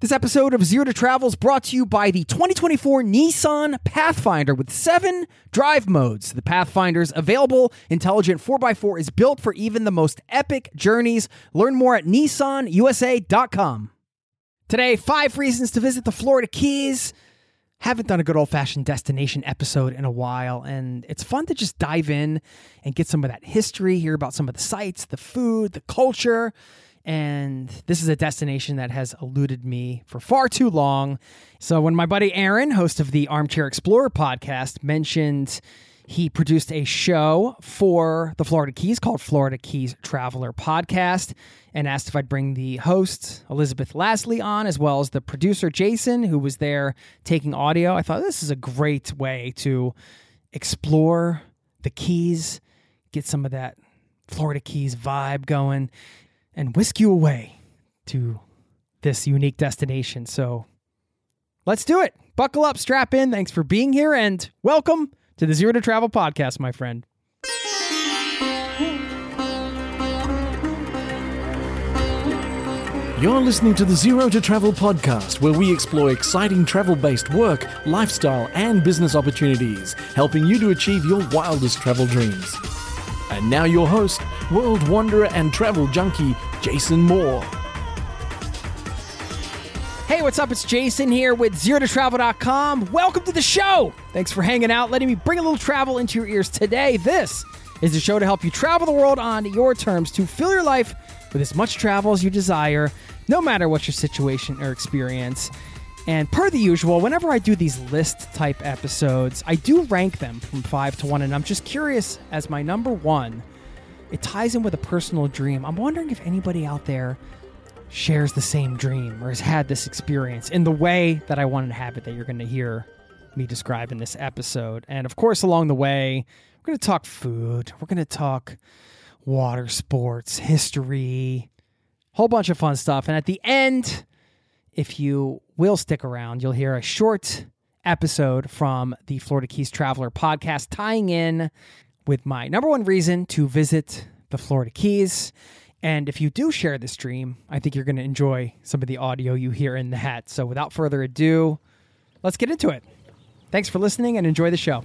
This episode of Zero to Travel is brought to you by the 2024 Nissan Pathfinder with seven drive modes. The Pathfinder's available intelligent 4x4 is built for even the most epic journeys. Learn more at nissanusa.com. Today, five reasons to visit the Florida Keys. Haven't done a good old fashioned destination episode in a while, and it's fun to just dive in and get some of that history, hear about some of the sites, the food, the culture and this is a destination that has eluded me for far too long. So when my buddy Aaron, host of the Armchair Explorer podcast, mentioned he produced a show for the Florida Keys called Florida Keys Traveler Podcast and asked if I'd bring the host, Elizabeth Lasley, on, as well as the producer, Jason, who was there taking audio. I thought this is a great way to explore the Keys, get some of that Florida Keys vibe going and whisk you away to this unique destination. So let's do it. Buckle up, strap in. Thanks for being here, and welcome to the Zero to Travel podcast, my friend. You're listening to the Zero to Travel podcast, where we explore exciting travel based work, lifestyle, and business opportunities, helping you to achieve your wildest travel dreams. And now, your host, world wanderer and travel junkie, Jason Moore. Hey, what's up? It's Jason here with ZeroToTravel.com. Welcome to the show. Thanks for hanging out, letting me bring a little travel into your ears today. This is the show to help you travel the world on your terms to fill your life with as much travel as you desire, no matter what your situation or experience. And per the usual, whenever I do these list type episodes, I do rank them from five to one. And I'm just curious as my number one, it ties in with a personal dream. I'm wondering if anybody out there shares the same dream or has had this experience in the way that I want to have it that you're going to hear me describe in this episode. And of course, along the way, we're going to talk food, we're going to talk water sports, history, whole bunch of fun stuff. And at the end, if you will stick around, you'll hear a short episode from the Florida Keys Traveler podcast tying in with my number one reason to visit the Florida Keys. And if you do share this dream, I think you're going to enjoy some of the audio you hear in the hat. So without further ado, let's get into it. Thanks for listening and enjoy the show.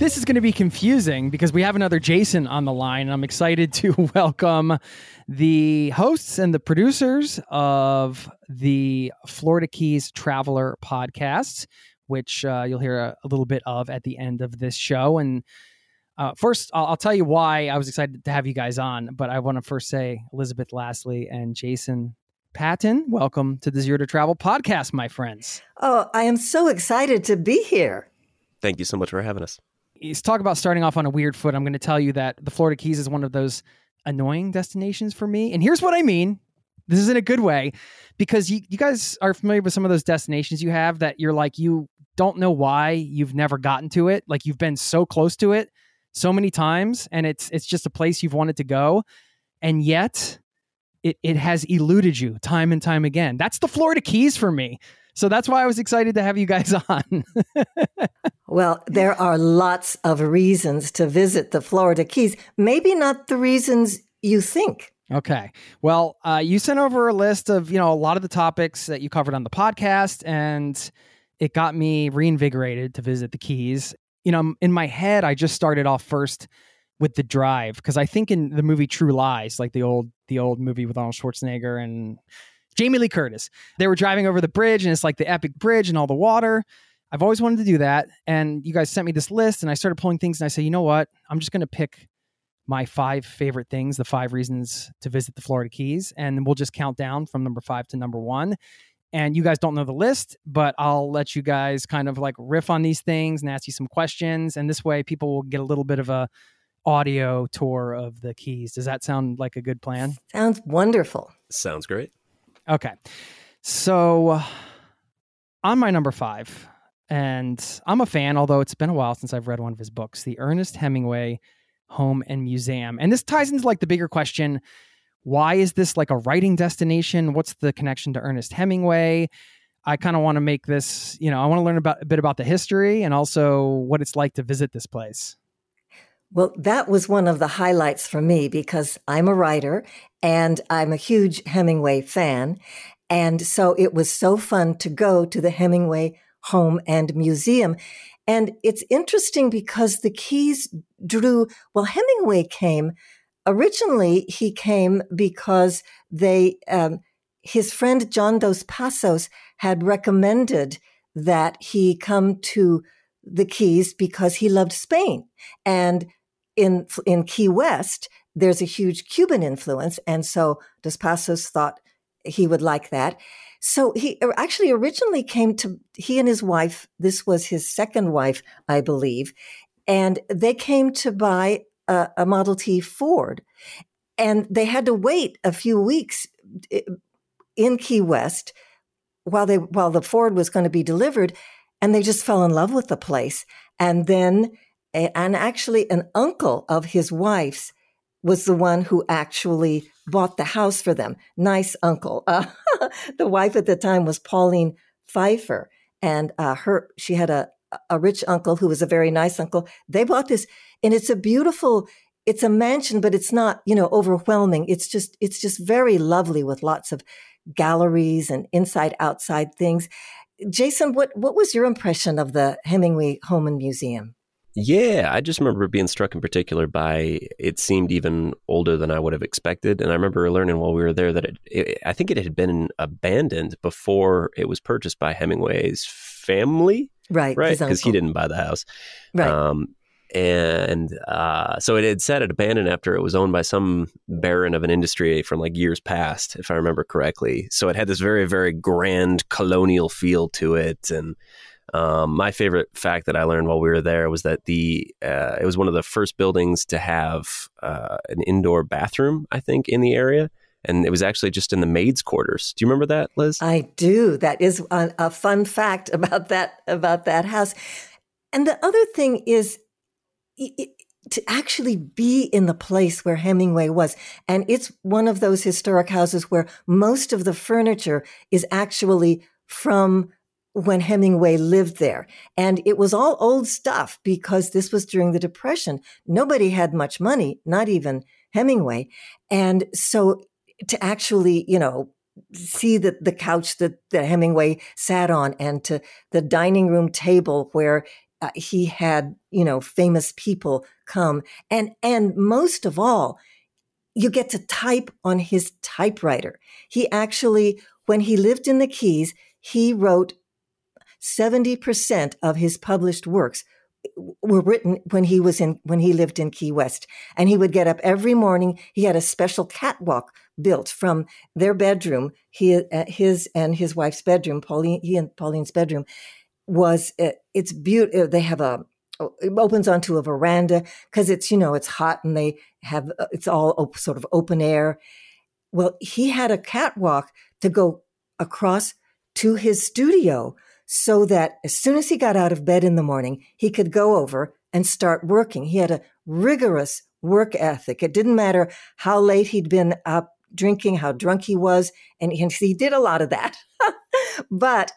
This is going to be confusing because we have another Jason on the line, and I'm excited to welcome the hosts and the producers of the Florida Keys Traveler podcast, which uh, you'll hear a, a, little bit of at the end of this show. And uh, first, I'll, I'll, tell you why I was excited to have you guys on, but I want to first say Elizabeth Lasley and Jason Paton, welcome to the Zero to Travel podcast, my friends. Oh, I am so excited to be here. Thank you so much for having us talk about starting off on a weird foot. I'm going to tell you that the Florida Keys is one of those annoying destinations for me. And here's what I mean. This is in a good way because you, you guys are familiar with some of those destinations you have that you're like, you don't know why you've never gotten to it. Like you've been so close to it so many times and it's, it's just a place you've wanted to go. And yet it, it has eluded you time and time again. That's the Florida Keys for me. So that's why I was excited to have you guys on. Well, there are lots of reasons to visit the Florida Keys. Maybe not the reasons you think. Okay. Well, uh, you sent over a list of, you know, a lot of the topics that you covered on the podcast, and it got me reinvigorated to visit the Keys. You know, in my head, I just started off first with the drive because I think in the movie True Lies, like the old the old movie with Arnold Schwarzenegger and Jamie Lee Curtis, they were driving over the bridge and it's like the epic bridge and all the water. I've always wanted to do that, and you guys sent me this list, and I started pulling things, and I say, you know what? I'm just going to pick my five favorite things, the five reasons to visit the Florida Keys, and we'll just count down from number five to number one. And you guys don't know the list, but I'll let you guys kind of like riff on these things and ask you some questions, and this way people will get a little bit of a audio tour of the keys. Does that sound like a good plan? Sounds wonderful. Sounds great. Okay. So on my number five, and I'm a fan, although it's been a while since I've read one of his books, the Ernest Hemingway Home and Museum. And this ties into like the bigger question why is this like a writing destination? What's the connection to Ernest Hemingway? I kind of want to make this, you know, I want to learn about a bit about the history and also what it's like to visit this place. Well, that was one of the highlights for me because I'm a writer and I'm a huge Hemingway fan. And so it was so fun to go to the Hemingway Home and Museum. And it's interesting because the Keys drew, well, Hemingway came, originally he came because they, um, his friend John Dos Passos had recommended that he come to the Keys because he loved Spain. And in in Key West, there's a huge Cuban influence, and so Dos Passos thought he would like that. So he er, actually originally came to he and his wife. This was his second wife, I believe, and they came to buy a, a Model T Ford, and they had to wait a few weeks eh, in Key West while they while the Ford was going to be delivered, and they just fell in love with the place, and then and actually an uncle of his wife's was the one who actually bought the house for them. Nice uncle. Uh, the wife at the time was Pauline Pfeiffer, and uh, her she had a a rich uncle who was a very nice uncle. They bought this, and it's a beautiful. It's a mansion, but it's not you know overwhelming. It's just it's just very lovely with lots of galleries and inside outside things. Jason, what what was your impression of the Hemingway Home and Museum? Yeah, I just remember being struck in particular by it seemed even older than I would have expected, and I remember learning while we were there that it, it, I think it had been abandoned before it was purchased by Hemingway's family, right? Right, because he didn't buy the house, right? Um, and uh, so it had sat at abandoned after it was owned by some baron of an industry from like years past, if I remember correctly. So it had this very, very grand colonial feel to it, and um, my favorite fact that I learned while we were there was that the uh, it was one of the first buildings to have uh, an indoor bathroom, I think, in the area, and it was actually just in the maids' quarters. Do you remember that, Liz? I do. That is a, a fun fact about that about that house. And the other thing is. It, to actually be in the place where Hemingway was. And it's one of those historic houses where most of the furniture is actually from when Hemingway lived there. And it was all old stuff because this was during the Depression. Nobody had much money, not even Hemingway. And so to actually, you know, see the, the couch that, that Hemingway sat on and to the dining room table where uh, he had, you know, famous people come. And, and most of all, you get to type on his typewriter. He actually, when he lived in the Keys, he wrote 70% of his published works were written when he was in when he lived in Key West. And he would get up every morning he had a special catwalk built from their bedroom he uh, his and his wife's bedroom Pauline he and Pauline's bedroom was uh, it's beautiful uh, they have a it opens onto a veranda because it's you know it's hot and they have it's all op- sort of open air. Well he had a catwalk to go across to his studio so that as soon as he got out of bed in the morning, he could go over and start working. He had a rigorous work ethic. It didn't matter how late he'd been up drinking, how drunk he was, and he did a lot of that. but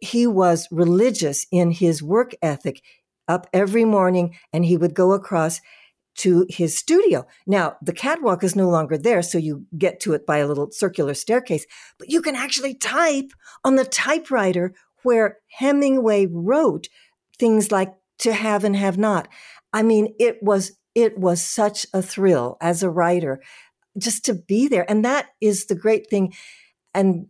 he was religious in his work ethic, up every morning, and he would go across to his studio. Now, the catwalk is no longer there, so you get to it by a little circular staircase, but you can actually type on the typewriter where Hemingway wrote things like to have and have not. I mean, it was it was such a thrill as a writer just to be there. And that is the great thing. And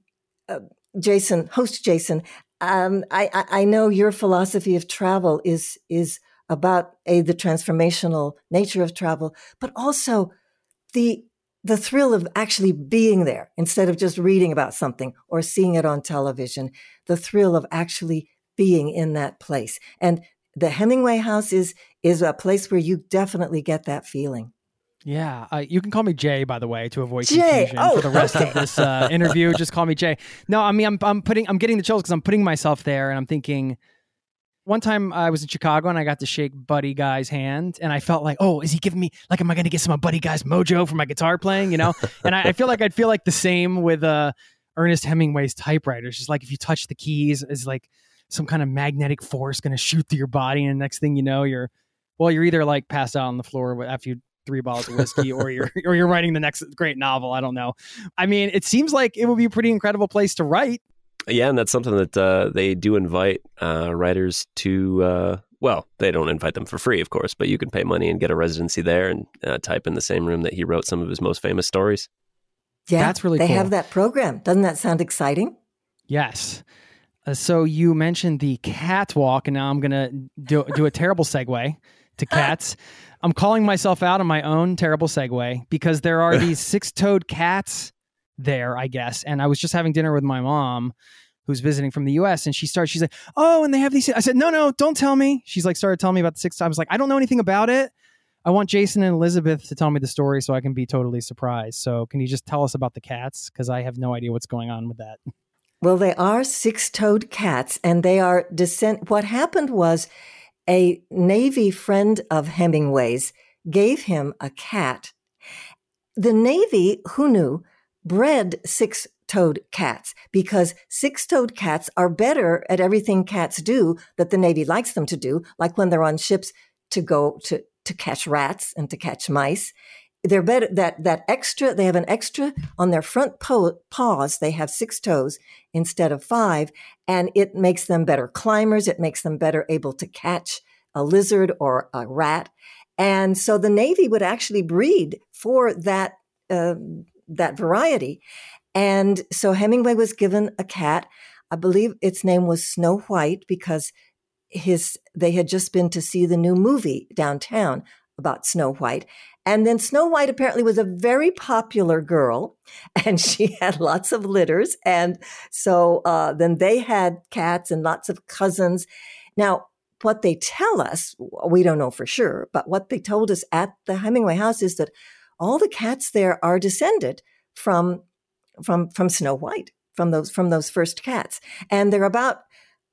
uh, Jason, host Jason, um, I, I know your philosophy of travel is is about a the transformational nature of travel, but also the the thrill of actually being there instead of just reading about something or seeing it on television. The thrill of actually being in that place, and the Hemingway House is is a place where you definitely get that feeling. Yeah, uh, you can call me Jay, by the way, to avoid Jay. confusion Oh, for the rest okay. of this uh, interview. Just call me Jay. No, I mean I'm I'm putting I'm getting the chills because I'm putting myself there, and I'm thinking. One time I was in Chicago and I got to shake Buddy Guy's hand, and I felt like, oh, is he giving me like, am I going to get some of Buddy Guy's mojo for my guitar playing? You know, and I, I feel like I'd feel like the same with uh, Ernest Hemingway's typewriters. Just like if you touch the keys, is like some kind of magnetic force going to shoot through your body, and next thing you know, you're well, you're either like passed out on the floor after you three bottles of whiskey or you're or you're writing the next great novel i don't know i mean it seems like it would be a pretty incredible place to write Yeah, and that's something that uh, they do invite uh, writers to. Uh, well, they don't invite them for free, of course, but you can pay money and get a residency there and uh, type in the same room that he wrote some of his most famous stories. Yeah, That's really cool. They cool. have that program. Doesn't that sound exciting? yes uh, so you mentioned the catwalk and now i'm gonna do, do a terrible segue to cats i'm calling myself out on my own terrible segue because there are these six-toed cats there i guess. And i was just having dinner with my mom who's visiting from the US and she started she's like oh and they have these I said no no don't tell me. She's like started telling me about the six times like I don't know anything about it. I want Jason and Elizabeth to tell me the story so I can be totally surprised. So can you just tell us about the cats? Because I have no idea what's going on with that. Well, they are six toed cats and they are descent. What happened was a Navy friend of Hemingway's gave him a cat. The Navy, who knew, bred six toed cats because six toed cats are better at everything cats do that the Navy likes them to do, like when they're on ships to go to, to catch rats and to catch mice. They're better that, that extra, they have an extra on their front po- paws. They have six toes instead of five, and it makes them better climbers. It makes them better able to catch a lizard or a rat. And so the Navy would actually breed for that, uh, that variety. And so Hemingway was given a cat. I believe its name was Snow White because his they had just been to see the new movie downtown about Snow White. And then Snow White apparently was a very popular girl and she had lots of litters. And so uh, then they had cats and lots of cousins. Now, what they tell us, we don't know for sure, but what they told us at the Hemingway house is that all the cats there are descended from from from Snow White, from those from those first cats. And they're about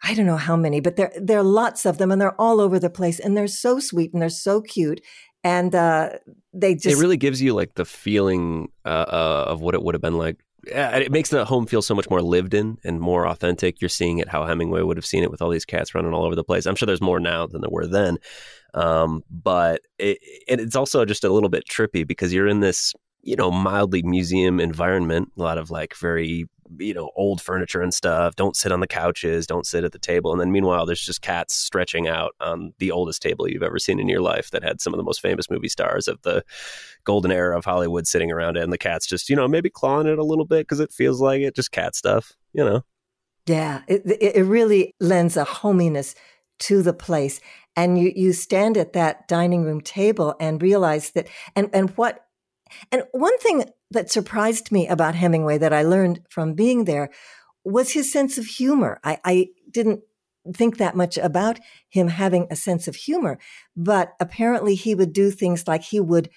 I don't know how many, but there there are lots of them and they're all over the place and they're so sweet and they're so cute. And uh, they just it really gives you like the feeling uh, uh, of what it would have been like. It makes the home feel so much more lived in and more authentic. You're seeing it how Hemingway would have seen it with all these cats running all over the place. I'm sure there's more now than there were then, um, but it, it's also just a little bit trippy because you're in this you know mildly museum environment. A lot of like very you know old furniture and stuff. Don't sit on the couches. Don't sit at the table. And then meanwhile, there's just cats stretching out on the oldest table you've ever seen in your life that had some of the most famous movie stars of the golden era of Hollywood sitting around it, and the cats just you know maybe clawing it a little bit because it feels like it, just cat stuff. You know. Yeah, it, it really lends a hominess to the place. And you, you stand at that dining room table and realize that, and, and what, and one thing that surprised me about Hemingway that I learned from being there was his sense of humor. I, I didn't think that much about him having a sense of humor, but apparently he would do things like he would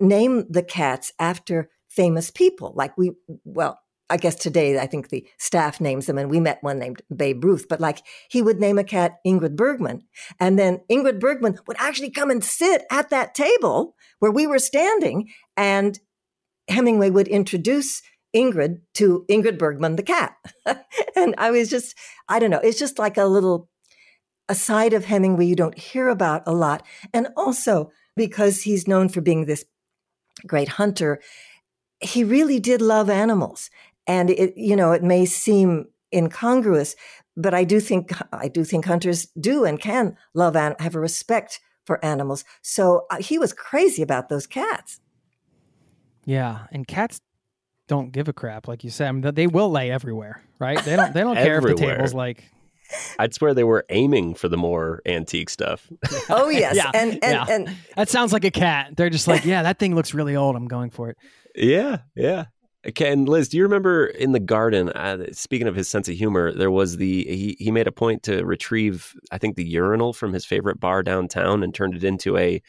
name the cats after famous people. Like we, well, I guess today I think the staff names them, and we met one named Babe Ruth. But like he would name a cat Ingrid Bergman, and then Ingrid Bergman would actually come and sit at that table where we were standing, and Hemingway would introduce Ingrid to Ingrid Bergman, the cat. and I was just, I don't know, it's just like a little a side of Hemingway you don't hear about a lot, and also because he's known for being this great hunter, he really did love animals and it you know it may seem incongruous but i do think i do think hunters do and can love and have a respect for animals. So uh, he was crazy about those cats. Yeah, and cats don't give a crap, like you said. I mean, they will lay everywhere, right? They don't. They don't care if the table's like. I'd swear they were aiming for the more antique stuff. Oh yes, yeah, and and, yeah. and that sounds like a cat. They're just like, yeah, that thing looks really old. I'm going for it. Yeah, yeah. And Liz, do you remember in the garden? Uh, speaking of his sense of humor, there was the he he made a point to retrieve, I think, the urinal from his favorite bar downtown and turned it into a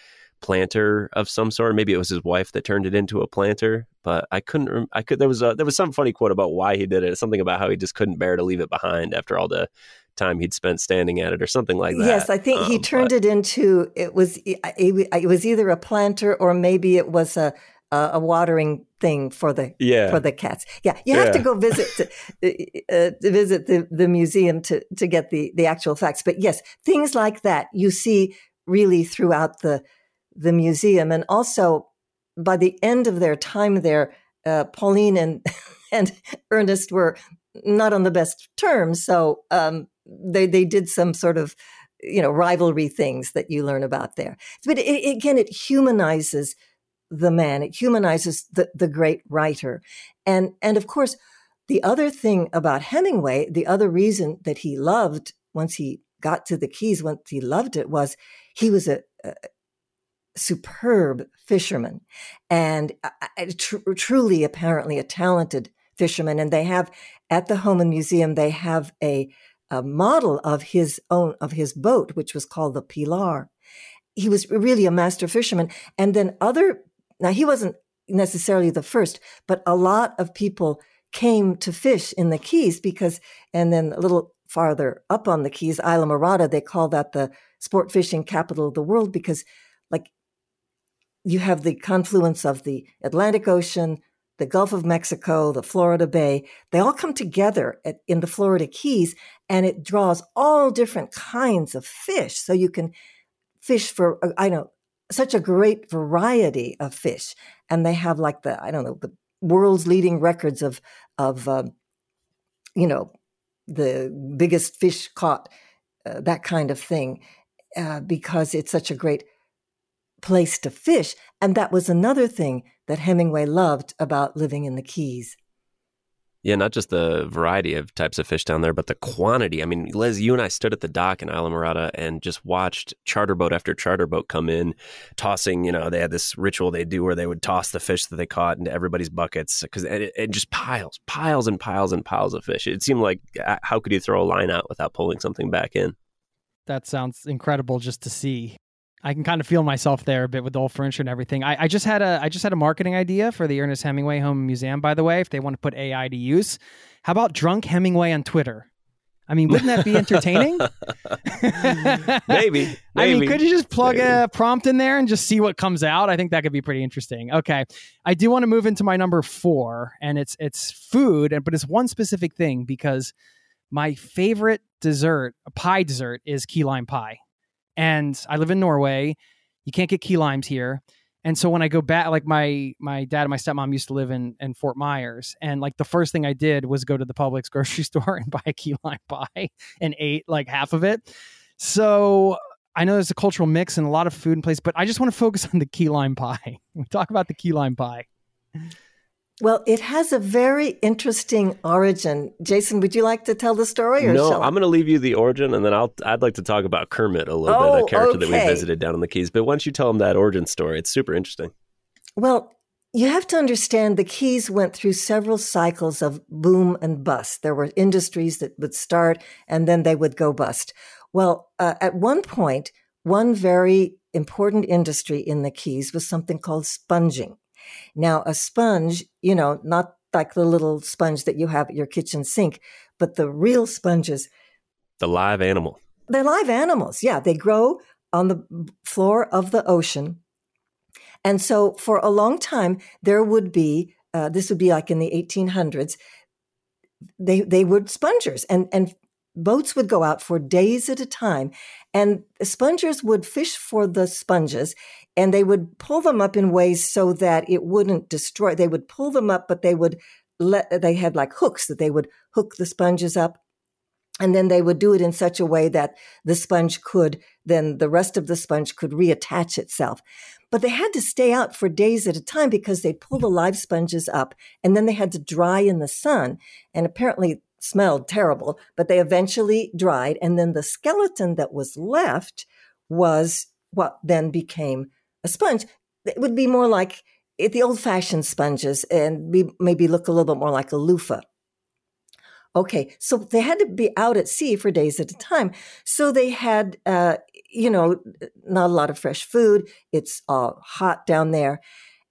planter of some sort. Maybe it was his wife that turned it into a planter, but I couldn't. I could. There was a, there was some funny quote about why he did it. Something about how he just couldn't bear to leave it behind after all the time he'd spent standing at it, or something like that. Yes, I think um, he turned but, it into it was it, it was either a planter or maybe it was a a watering thing for the yeah. for the cats. Yeah, you have yeah. to go visit to, uh, to visit the, the museum to to get the the actual facts. But yes, things like that you see really throughout the the museum, and also by the end of their time there, uh, Pauline and and Ernest were not on the best terms. So um, they they did some sort of you know rivalry things that you learn about there. But it, again, it humanizes the man. It humanizes the, the great writer. And, and of course, the other thing about Hemingway, the other reason that he loved once he got to the Keys, once he loved it, was he was a, a superb fisherman and uh, uh, a, tr- truly, apparently, a talented fisherman. And they have at the Home and Museum, they have a, a model of his own, of his boat, which was called the Pilar. He was really a master fisherman. And then other now, he wasn't necessarily the first, but a lot of people came to fish in the Keys because, and then a little farther up on the Keys, Islamorada, they call that the sport fishing capital of the world because, like, you have the confluence of the Atlantic Ocean, the Gulf of Mexico, the Florida Bay. They all come together at, in the Florida Keys, and it draws all different kinds of fish. So you can fish for, uh, I know, such a great variety of fish, and they have like the I don't know the world's leading records of of um, you know the biggest fish caught, uh, that kind of thing, uh, because it's such a great place to fish. And that was another thing that Hemingway loved about living in the Keys. Yeah, not just the variety of types of fish down there, but the quantity. I mean, Liz, you and I stood at the dock in Islamorada and just watched charter boat after charter boat come in, tossing. You know, they had this ritual they do where they would toss the fish that they caught into everybody's buckets because it, it, just piles, piles and piles and piles of fish. It seemed like uh, how could you throw a line out without pulling something back in? That sounds incredible just to see. I can kind of feel myself there a bit with the old furniture and everything. I, I, just had a I just had a marketing idea for the Ernest Hemingway Home Museum, by the way, if they want to put AI to use. How about drunk Hemingway on Twitter? I mean, wouldn't that be entertaining? maybe, maybe, I mean, could you just plug maybe. a prompt in there and just see what comes out? I think that could be pretty interesting. Okay, I do want to move into my number four, and it's it's food, and but it's one specific thing because my favorite dessert, a pie dessert, is key lime pie and I live in Norway. You can't get key limes here. And so when I go back, like my my dad and my stepmom used to live in in Fort Myers, and like the first thing I did was go to the Publix grocery store and buy a key lime pie and ate like half of it. So I know there's a cultural mix and a lot of food in place, but I just want to focus on the key lime pie. We talk about the key lime pie. Well, it has a very interesting origin. Jason, would you like to tell the story? Or No, I'm going to leave you the origin, and then I'll. I'd like to talk about Kermit a little oh, bit, a character okay. that we visited down in the Keys. But once you tell them that origin story, it's super interesting. Well, you have to understand the Keys went through several cycles of boom and bust. There were industries that would start and then they would go bust. Well, uh, at one point, one very important industry in the Keys was something called sponging. Now, a sponge, you know, not like the little sponge that you have at your kitchen sink, but the real sponges. The live animal. They're live animals. Yeah, they grow on the floor of the ocean. And so for a long time, there would be, uh, this would be like in the 1800s, they, they were spongers and, and boats would go out for days at a time and spongers would fish for the sponges and they would pull them up in ways so that it wouldn't destroy they would pull them up but they would let they had like hooks that they would hook the sponges up. And then they would do it in such a way that the sponge could then the rest of the sponge could reattach itself. But they had to stay out for days at a time because they'd pull the live sponges up and then they had to dry in the sun. And apparently smelled terrible but they eventually dried and then the skeleton that was left was what then became a sponge it would be more like the old fashioned sponges and be, maybe look a little bit more like a loofah Okay, so they had to be out at sea for days at a time. So they had, uh, you know, not a lot of fresh food. It's uh, hot down there.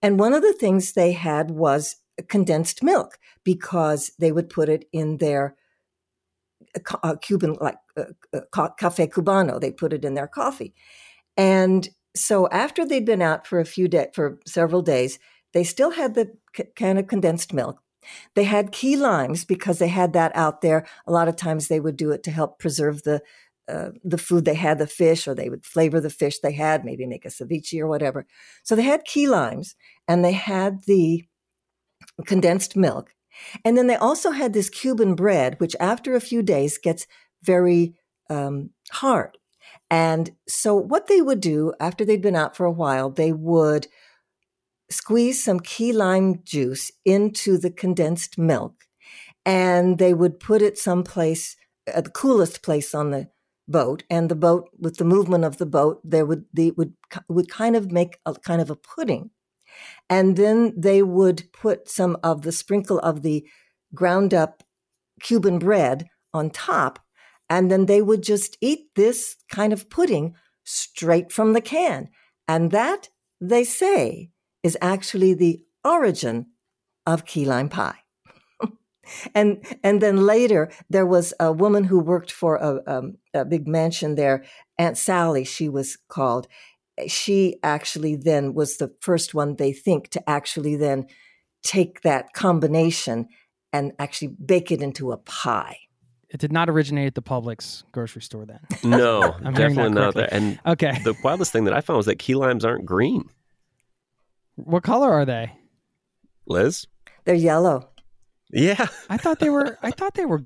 And one of the things they had was condensed milk because they would put it in their uh, Cuban, like uh, uh cafe cubano. They put it in their coffee. And so after they'd been out for a few days, for several days, they still had the c- can of condensed milk. They had key limes because they had that out there. A lot of times they would do it to help preserve the uh, the food they had, the fish, or they would flavor the fish they had, maybe make a ceviche or whatever. So they had key limes and they had the condensed milk. And then they also had this Cuban bread, which after a few days gets very um, hard. And so what they would do after they'd been out for a while, they would squeeze some key lime juice into the condensed milk and they would put it someplace at uh, the coolest place on the boat and the boat with the movement of the boat there would they would would kind of make a kind of a pudding. And then they would put some of the sprinkle of the ground up cuban bread on top and then they would just eat this kind of pudding straight from the can and that they say is actually the origin of key lime pie. and and then later there was a woman who worked for a, um, a big mansion there, Aunt Sally, she was called. She actually then was the first one they think to actually then take that combination and actually bake it into a pie. It did not originate at the Publix grocery store then. No, I'm definitely not there. And okay. the wildest thing that I found was that key limes aren't green. What color are they? Liz? They're yellow. Yeah, I thought they were. I thought they were.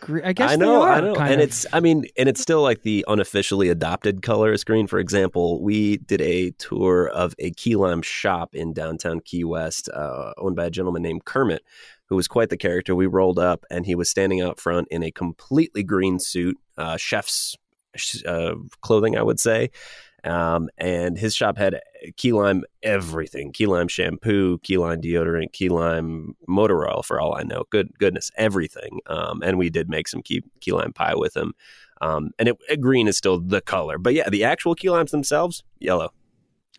Green. I guess I know. Are, I know. And of. it's. I mean, and it's still like the unofficially adopted color is green. For example, we did a tour of a key lime shop in downtown Key West, uh, owned by a gentleman named Kermit, who was quite the character. We rolled up, and he was standing out front in a completely green suit, uh, chef's uh, clothing, I would say, um, and his shop had key lime everything key lime shampoo, key lime deodorant, key lime motor oil, for all I know. Good goodness, everything. Um, and we did make some key, key lime pie with him. Um, and it, green is still the color. But yeah, the actual key limes themselves, yellow.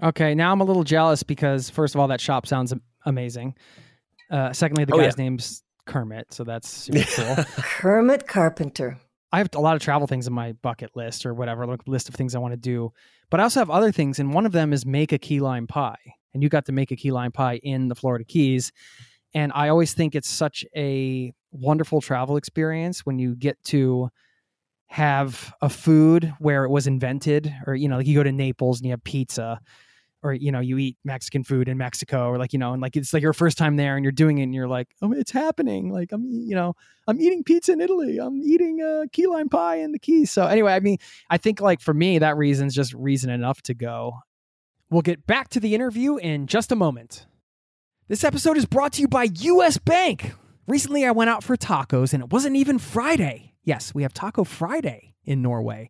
Okay, now I'm a little jealous because, first of all, that shop sounds amazing. Uh, secondly, the oh, guy's yeah. name's Kermit, so that's super cool. Kermit Carpenter. I have a lot of travel things in my bucket list or whatever, like list of things I want to do. But I also have other things, and one of them is make a key lime pie. And you got to make a key lime pie in the Florida Keys. And I always think it's such a wonderful travel experience when you get to have a food where it was invented, or you know, like you go to Naples and you have pizza, or you know you eat mexican food in mexico or like you know and like it's like your first time there and you're doing it and you're like oh it's happening. Like i'm you know i'm eating pizza in italy. I'm eating a key lime pie in the keys so anyway i mean i think like for me that reason's just reason enough to go. We'll get back to the interview in just a moment. This episode is brought to you by us bank. Recently i went out for tacos and it wasn't even friday. Yes we have taco friday in norway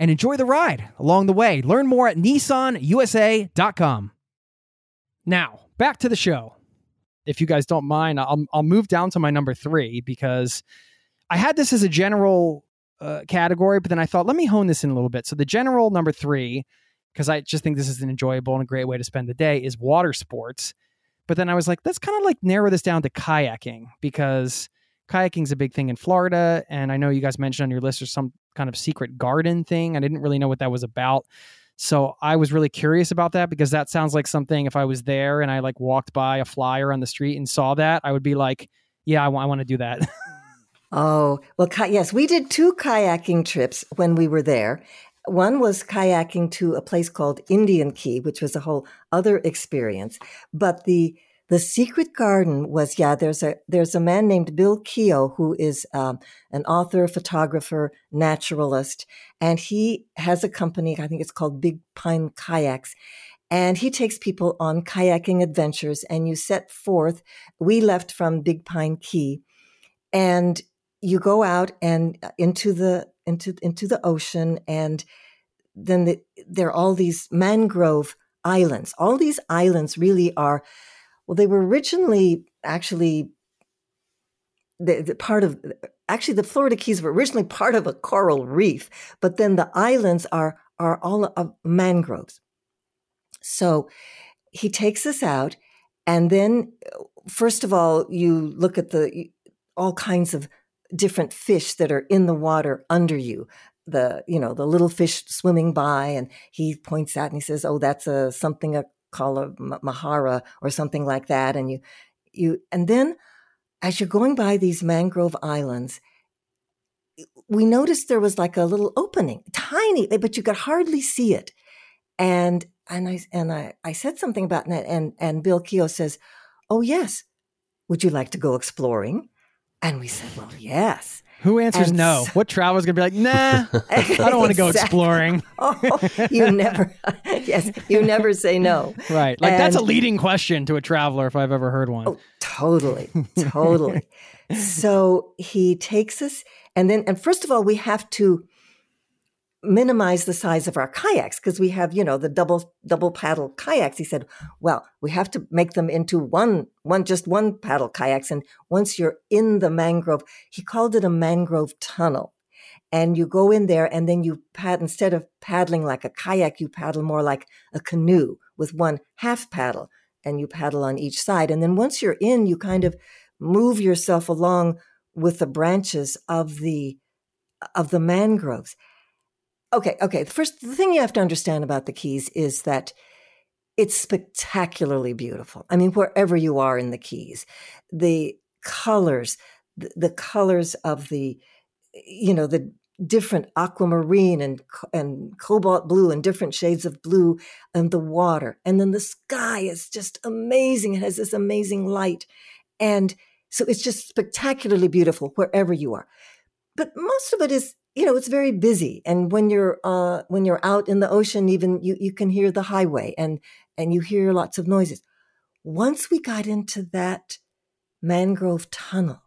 and enjoy the ride along the way. Learn more at nissanusa.com. Now, back to the show. If you guys don't mind, I'll, I'll move down to my number three because I had this as a general uh, category, but then I thought, let me hone this in a little bit. So, the general number three, because I just think this is an enjoyable and a great way to spend the day, is water sports. But then I was like, let's kind of like narrow this down to kayaking because kayaking is a big thing in Florida. And I know you guys mentioned on your list there's some kind of secret garden thing. I didn't really know what that was about. So I was really curious about that because that sounds like something if I was there and I like walked by a flyer on the street and saw that, I would be like, yeah, I, w- I want to do that. oh, well, yes, we did two kayaking trips when we were there. One was kayaking to a place called Indian Key, which was a whole other experience. But the the secret garden was yeah. There's a there's a man named Bill Keogh who is um, an author, photographer, naturalist, and he has a company. I think it's called Big Pine Kayaks, and he takes people on kayaking adventures. And you set forth. We left from Big Pine Key, and you go out and uh, into the into into the ocean, and then the, there are all these mangrove islands. All these islands really are well, they were originally actually the, the part of actually the Florida Keys were originally part of a coral reef, but then the islands are are all of mangroves. So he takes us out, and then first of all, you look at the all kinds of different fish that are in the water under you the you know the little fish swimming by and he points out and he says oh that's a something a call a mahara or something like that. And you, you, and then as you're going by these mangrove islands, we noticed there was like a little opening, tiny, but you could hardly see it. And and I and I, I said something about that, and and Bill Keogh says, "Oh yes, would you like to go exploring?" And we said, "Well, yes." Who answers and no? So, what traveler's gonna be like, nah, I don't want to go exploring. oh, you never, yes, you never say no. Right. Like and, that's a leading question to a traveler if I've ever heard one. Oh, totally. Totally. so he takes us and then, and first of all, we have to minimize the size of our kayaks because we have you know the double double paddle kayaks. He said well we have to make them into one one just one paddle kayaks and once you're in the mangrove he called it a mangrove tunnel. And you go in there and then you pad instead of paddling like a kayak you paddle more like a canoe with one half paddle and you paddle on each side. And then once you're in you kind of move yourself along with the branches of the of the mangroves Okay, okay. First the thing you have to understand about the Keys is that it's spectacularly beautiful. I mean, wherever you are in the Keys, the colors, the, the colors of the, you know, the different aquamarine and and cobalt blue and different shades of blue and the water and then the sky is just amazing it has this amazing light and so it's just spectacularly beautiful wherever you are but most of it is you know it's very busy and when you're uh when you're out in the ocean even you you can hear the highway and and you hear lots of noises. Once we got into that mangrove tunnel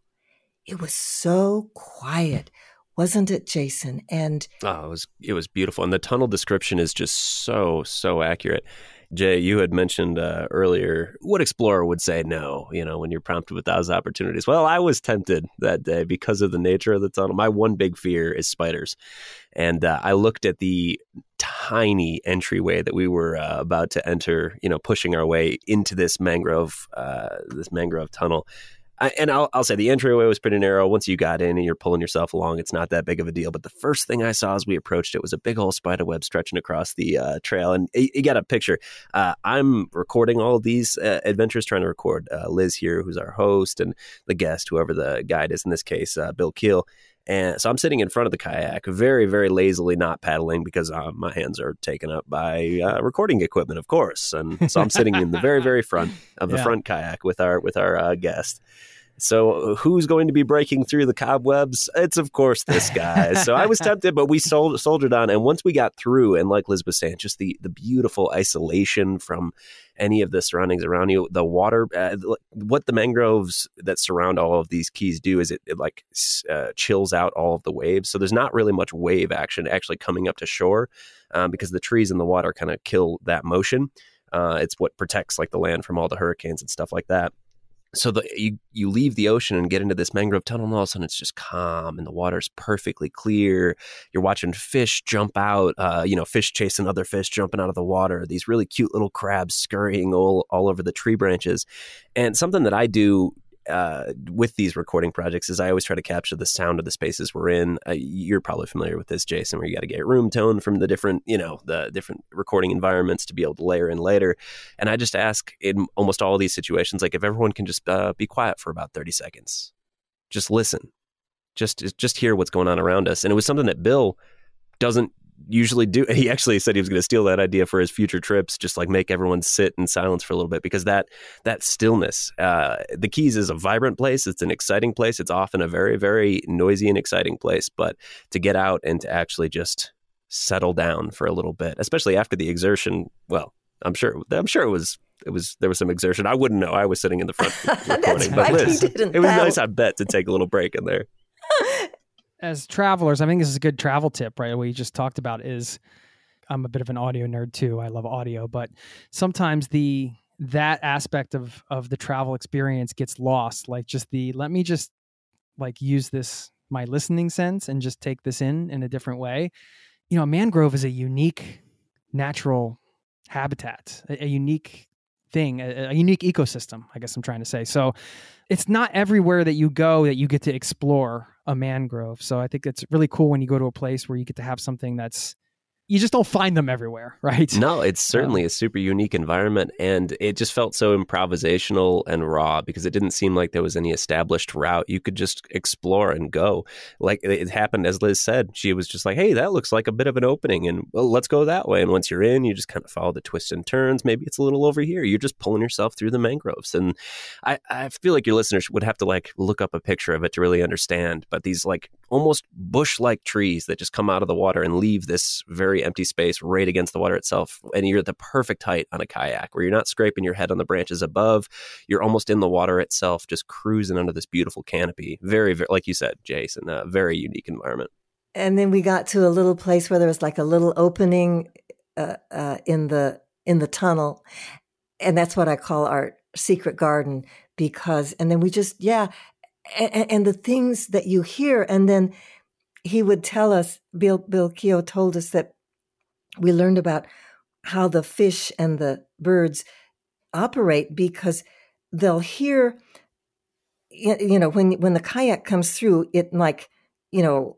it was so quiet wasn't it jason? And oh it was it was beautiful and the tunnel description is just so so accurate Jay, you had mentioned uh, earlier what explorer would say no, you know, when you're prompted with those opportunities. Well, I was tempted that day because of the nature of the tunnel. My one big fear is spiders. And uh, I looked at the tiny entryway that we were uh, about to enter, you know, pushing our way into this mangrove, uh, this mangrove tunnel. I, and I'll, I'll say the entryway was pretty narrow. Once you got in and you're pulling yourself along, it's not that big of a deal. But the first thing I saw as we approached it was a big old spider web stretching across the uh, trail. And you, got a picture. Uh, I'm recording all these uh, adventures, trying to record uh, Liz here, who's our host, and the guest, whoever the guide is in this case, uh, Bill Keel. And so I'm sitting in front of the kayak, very, very lazily not paddling because uh, my hands are taken up by uh, recording equipment, of course. And so I'm sitting in the very, very front of the yeah. front kayak with our with our uh, guest. So who's going to be breaking through the cobwebs? It's of course this guy. so I was tempted, but we sold, soldiered on. And once we got through, and like Liz was saying, just the the beautiful isolation from any of the surroundings around you, the water, uh, what the mangroves that surround all of these keys do is it, it like uh, chills out all of the waves. So there's not really much wave action actually coming up to shore um, because the trees in the water kind of kill that motion. Uh, it's what protects like the land from all the hurricanes and stuff like that so the, you you leave the ocean and get into this mangrove tunnel, and all of a sudden it's just calm, and the water's perfectly clear. You're watching fish jump out, uh, you know, fish chasing other fish jumping out of the water. These really cute little crabs scurrying all all over the tree branches, and something that I do uh, with these recording projects is I always try to capture the sound of the spaces we're in. Uh, you're probably familiar with this, Jason, where you got to get room tone from the different, you know, the different recording environments to be able to layer in later. And I just ask in almost all these situations, like if everyone can just uh, be quiet for about 30 seconds, just listen, just just hear what's going on around us. And it was something that Bill doesn't usually do. He actually said he was going to steal that idea for his future trips, just like make everyone sit in silence for a little bit because that that stillness. Uh, the Keys is a vibrant place. It's an exciting place. It's often a very very noisy and exciting place, but to get out and to actually just settle down for a little bit, especially after the exertion. Well, I'm sure. I'm sure it was. It was there was some exertion. I wouldn't know. I was sitting in the front recording, but Liz, it was nice. I bet to take a little break in there as travelers, I think this is a good travel tip, right? What you just talked about is I'm a bit of an audio nerd too. I love audio, but sometimes the that aspect of of the travel experience gets lost. Like just the let me just like use this my listening sense and just take this in in a different way. You know, a mangrove is a unique natural habitat, a, a unique thing, a, a, unique ecosystem, I guess I'm trying to say. So it's not everywhere that you go that you get to explore a mangrove. So I think it's really cool when you go to a place where you get to have something that's you just don't find them everywhere, right? No, it's certainly a super unique environment. And it just felt so improvisational and raw because it didn't seem like there was any established route. You could just explore and go. Like it happened, as Liz said, she was just like, hey, that looks like a bit of an opening. And well, let's go that way. And once you're in, you just kind of follow the twists and turns. Maybe it's a little over here. You're just pulling yourself through the mangroves. And I, I feel like your listeners would have to like look up a picture of it to really understand. But these like almost bush like trees that just come out of the water and leave this very empty space right against the water itself. And you're at the perfect height on a kayak where you're not scraping your head on the branches above. You're almost in the water itself, just cruising under this beautiful canopy. Very, very like you said, Jason, a very unique environment. And then we got to a little place where there was like a little opening uh, uh, in the in the tunnel, and that's what I call our secret garden because. And then we just yeah, and, and the things that you hear, and then he would tell us. Bill Bill Keel told us that we learned about how the fish and the birds operate because they'll hear you know when when the kayak comes through it like you know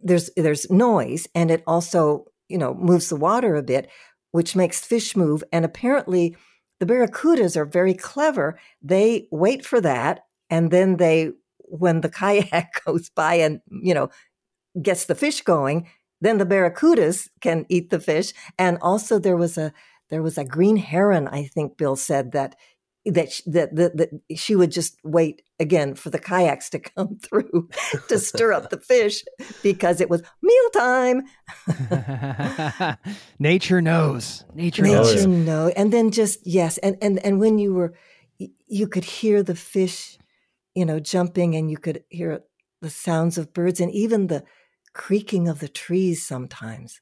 there's there's noise and it also you know moves the water a bit which makes fish move and apparently the barracudas are very clever they wait for that and then they when the kayak goes by and you know gets the fish going then the barracudas can eat the fish. And also there was a there was a green heron, I think Bill said that that that that, that she would just wait again for the kayaks to come through to stir up the fish because it was mealtime. Nature knows. Nature, Nature knows. knows. And then just yes, and and and when you were you could hear the fish you know, jumping and you could hear the sounds of birds and even the creaking of the trees sometimes.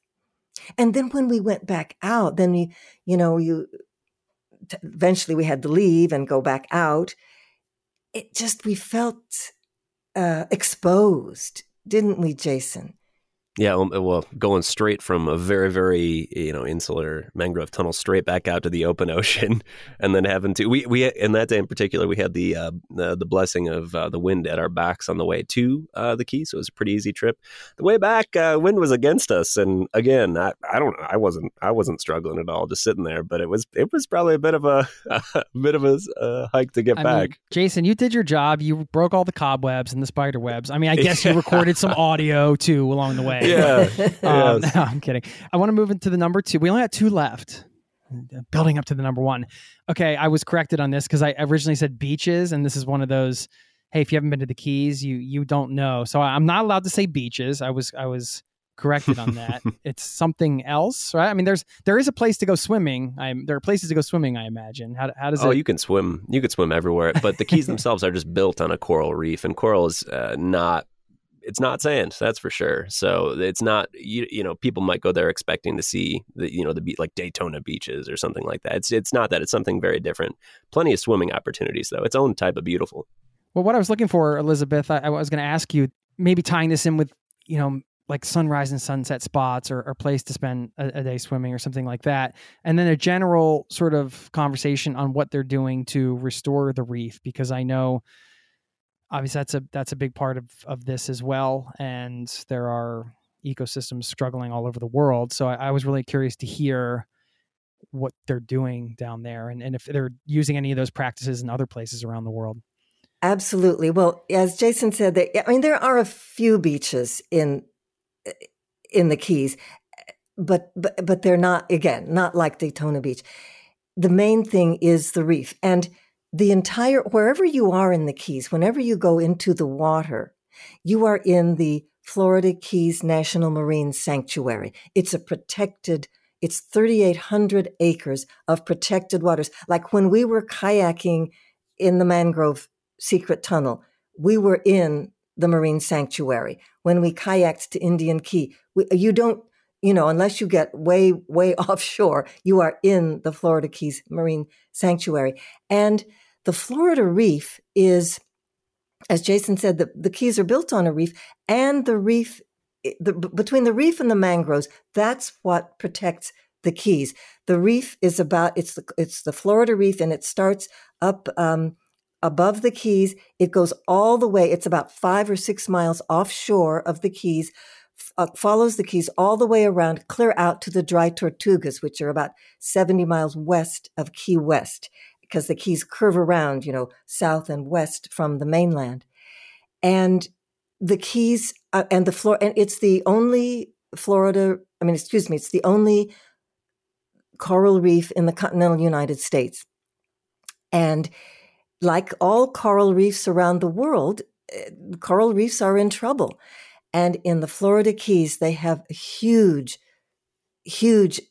And then when we went back out, then we, you know, you eventually we had to leave and go back out. It just, we felt uh, exposed, didn't we, Jason? Yeah, well, going straight from a very, very you know insular mangrove tunnel straight back out to the open ocean, and then having to we we in that day in particular we had the uh, the, the, blessing of uh, the wind at our backs on the way to uh, the key, so it was a pretty easy trip. The way back, uh, wind was against us, and again, I, I don't I wasn't I wasn't struggling at all, just sitting there, but it was it was probably a bit of a, a bit of a uh, hike to get I back. Mean, Jason, you did your job. You broke all the cobwebs and the spider webs. I mean, I guess you recorded some audio too along the way. Yeah. um, no, I'm kidding. I want to move into the number two. We only got two left. Building up to the number one. Okay, I was corrected on this because I originally said beaches, and this is one of those. Hey, if you haven't been to the Keys, you you don't know. So I'm not allowed to say beaches. I was I was corrected on that. it's something else, right? I mean, there's there is a place to go swimming. I'm there are places to go swimming. I imagine. How how does oh, it? you can swim. You could swim everywhere, but the Keys themselves are just built on a coral reef, and coral is uh, not it's not sand, that's for sure. So it's not you, you know people might go there expecting to see the you know the beach like Daytona beaches or something like that. It's it's not that. It's something very different. Plenty of swimming opportunities though. Its own type of beautiful. Well, what I was looking for, Elizabeth, I, I was going to ask you maybe tying this in with you know like sunrise and sunset spots or, or place to spend a, a, day swimming or something like that. And then a general sort of conversation on what they're doing to restore the reef, because I know obviously that's a that's a big part of of this as well and there are ecosystems struggling all over the world. So I, I, was really curious to hear what they're doing down there and, and if they're using any of those practices in other places around the world. Absolutely. Well as jason said that i mean there are a few beaches in in the keys but but but they're not again not like daytona beach. The main thing is the reef and the entire, wherever you are in the Keys, whenever you go into the water, you are in the Florida Keys National Marine Sanctuary. It's a protected, it's 3,800 acres of protected waters. Like when we were kayaking in the mangrove secret tunnel, we were in the Marine Sanctuary. When we kayaked to Indian Key, we, you don't, you know, unless you get way, way offshore, you are in the Florida Keys Marine Sanctuary. And the Florida Reef is, as Jason said, the, the Keys are built on a reef, and the reef, the, between the reef and the mangroves, that's what protects the Keys. The reef is about it's the it's the Florida Reef, and it starts up um, above the Keys. It goes all the way. It's about five or six miles offshore of the Keys. Uh, follows the Keys all the way around, clear out to the Dry Tortugas, which are about 70 miles west of Key West because the keys curve around, you know, south and west from the mainland. And the keys uh, and the floor, and it's the only Florida, I mean, excuse me, it's the only coral reef in the continental United States. And like all coral reefs around the world, eh, coral reefs are in trouble. And in the Florida Keys, they have a huge, huge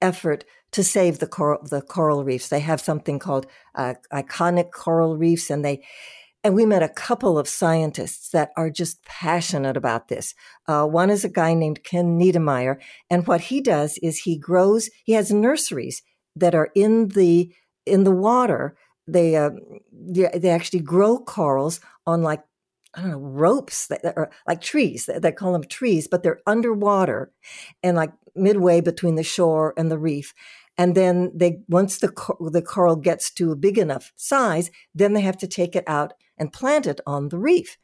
effort to save the coral, the coral reefs. They have something called uh, iconic coral reefs, and they and we met a couple of scientists that are just passionate about this. Uh, one is a guy named Ken Nedimyer, and what he does is he grows. He has nurseries that are in the in the water. They uh, they, they actually grow corals on like I don't know, ropes that, that are like trees. They, they, call them trees, but they're underwater and like midway between the shore and the reef. And then they, once the, the coral gets to a big enough size, then they have to take it out and plant it on the reef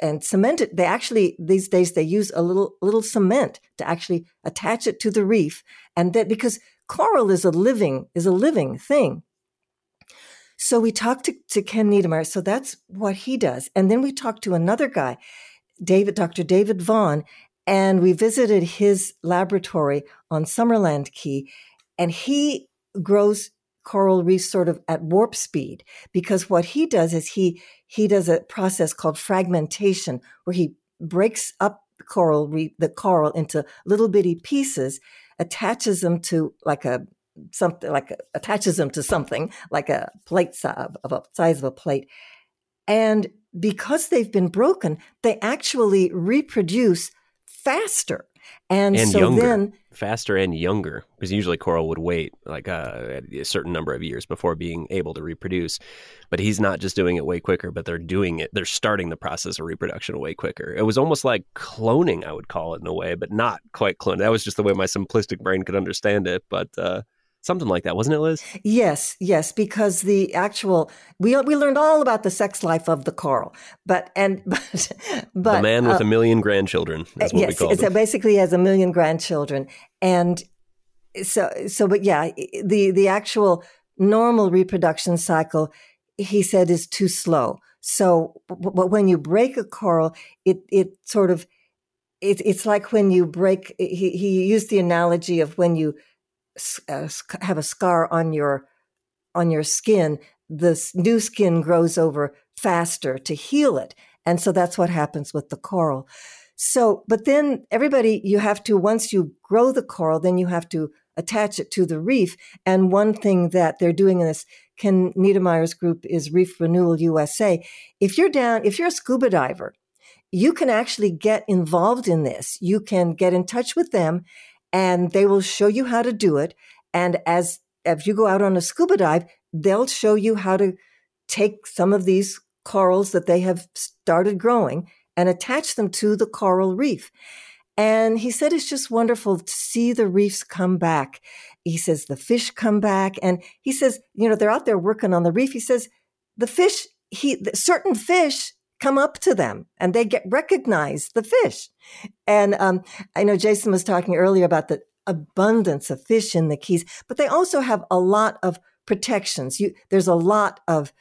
and cement it. They actually, these days, they use a little, little cement to actually attach it to the reef. And that because coral is a living, is a living thing. So we talked to, to Ken Nedimyer. So that's what he does. And then we talked to another guy, David, Dr. David Vaughan, and we visited his laboratory on Summerland Key and he grows coral reefs sort of at warp speed because what he does is he he does a process called fragmentation where he breaks up coral reef the coral into little bitty pieces attaches them to like a something like a, attaches them to something like a plate size of a size of a plate and because they've been broken, they actually reproduce faster. And, and so younger, then faster and younger, because usually coral would wait like uh, a certain number of years before being able to reproduce. But he's not just doing it way quicker, but they're doing it. They're starting the process of reproduction way quicker. It was almost like cloning, I would call it in a way, but not quite cloning. That was just the way my simplistic brain could understand it. But uh, something like that, wasn't it, Liz? Yes, yes, because the actual we we learned all about the sex life of the coral, but and but but the man with uh, a million grandchildren is what yes, we call so basically has a million grandchildren, and so so but yeah, the the actual normal reproduction cycle, he said, is too slow. So, but when you break a coral, it it sort of it, it's like when you break. He he used the analogy of when you uh, have a scar on your on your skin, the new skin grows over faster to heal it. And so that's what happens with the coral. So, but then everybody, you have to, once you grow the coral, then you have to attach it to the reef. And one thing that they're doing in this Ken Nedimyer's group is Reef Renewal USA. If you're down, if you're a scuba diver, you can actually get involved in this. You can get in touch with them and they will show you how to do it. And as if you go out on a scuba dive, they'll show you how to take some of these corals that they have started growing and attach them to the coral reef. And he said it's just wonderful to see the reefs come back. He says the fish come back. And he says, you know, they're out there working on the reef. He says the fish, he, certain fish come up to them and they get recognize the fish. And um, I know Jason was talking earlier about the abundance of fish in the Keys, but they also have a lot of protections. You, there's a lot of,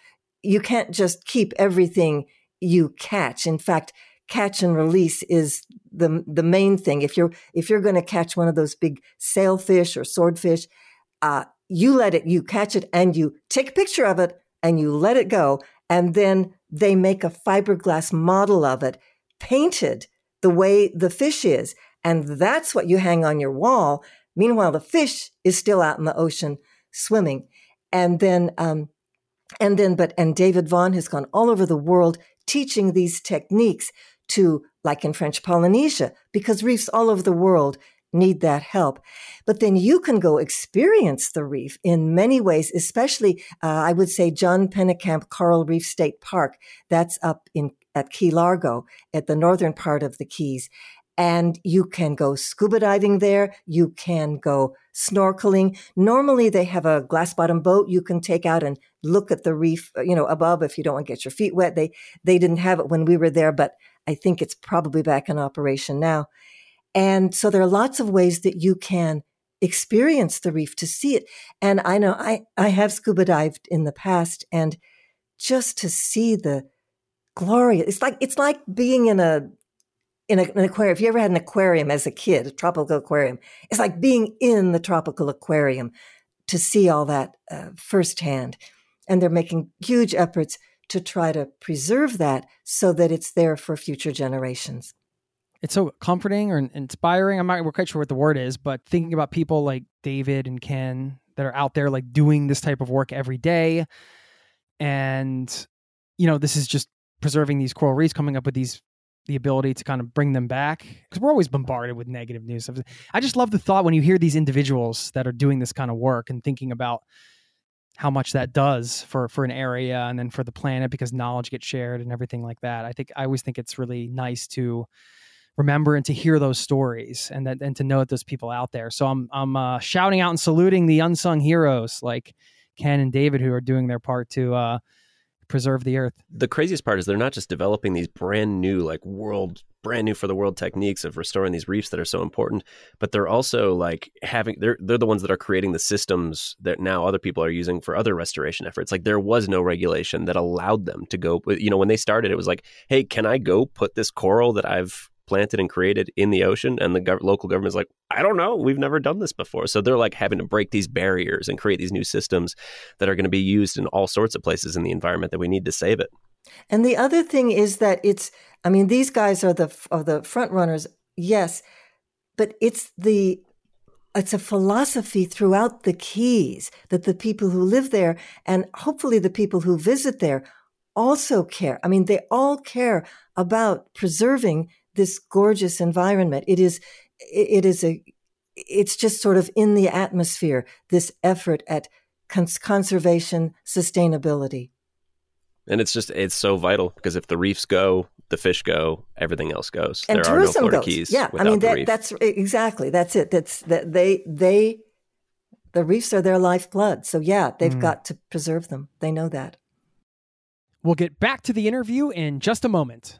you can't just keep everything you catch. In fact, catch and release is the, the main thing. If you're, if you're going to catch one of those big sailfish or swordfish, uh, you let it, you catch it and you take a picture of it and you let it go. And then they make a fiberglass model of it, painted the way the fish is. And that's what you hang on your wall. Meanwhile, the fish is still out in the ocean swimming. And then, um, and then, but, and David Vaughan has gone all over the world teaching these techniques to, like in French Polynesia, because reefs all over the world need that help. But then you can go experience the reef in many ways, especially, uh, I would say, John Pennekamp Coral Reef State Park. That's up in at Key Largo at the northern part of the Keys. And you can go scuba diving there. You can go snorkeling. Normally they have a glass bottom boat you can take out and look at the reef, you know, above if you don't want to get your feet wet. They, they didn't have it when we were there, but I think it's probably back in operation now. And so there are lots of ways that you can experience the reef to see it. And I know I, I have scuba dived in the past and just to see the glory, it's like, it's like being in a, in a, an aquarium. If you ever had an aquarium as a kid, a tropical aquarium, it's like being in the tropical aquarium to see all that uh, firsthand. And they're making huge efforts to try to preserve that so that it's there for future generations it's so comforting or inspiring. I'm not we're quite sure what the word is, but thinking about people like David and Ken that are out there like doing this type of work every day, and you know this is just preserving these coral reefs, coming up with these the ability to kind of bring them back because we're always bombarded with negative news. I just love the thought when you hear these individuals that are doing this kind of work and thinking about how much that does for for an area and then for the planet because knowledge gets shared and everything like that. I think I always think it's really nice to remember and to hear those stories and that and to know that there's people out there. So I'm I'm uh, shouting out and saluting the unsung heroes like Ken and David who are doing their part to uh, preserve the earth. The craziest part is they're not just developing these brand new like world brand new for the world techniques of restoring these reefs that are so important, but they're also like having they're they're the ones that are creating the systems that now other people are using for other restoration efforts. Like there was no regulation that allowed them to go you know when they started it was like, "Hey, can I go put this coral that I've planted and created in the ocean and the gov- local government is like i don't know. We've never done this before. So they're like having to break these barriers and create these new systems that are going to be used in all sorts of places in the environment that we need to save it. And the other thing is that it's i mean these guys are the are the front runners yes but it's the it's a philosophy throughout the keys that the people who live there and hopefully the people who visit there also care. I mean, they all care about preserving this gorgeous environment. It is, it is a, it's just sort of in the atmosphere, this effort at cons- conservation, sustainability. And it's just, it's so vital because if the reefs go, the fish go, everything else goes. And there tourism are no Florida goes. Keys. Yeah, I mean that, that's exactly that's it. That's that they they the reefs are their lifeblood. So yeah, they've mm. got to preserve them. They know that. We'll get back to the interview in just a moment.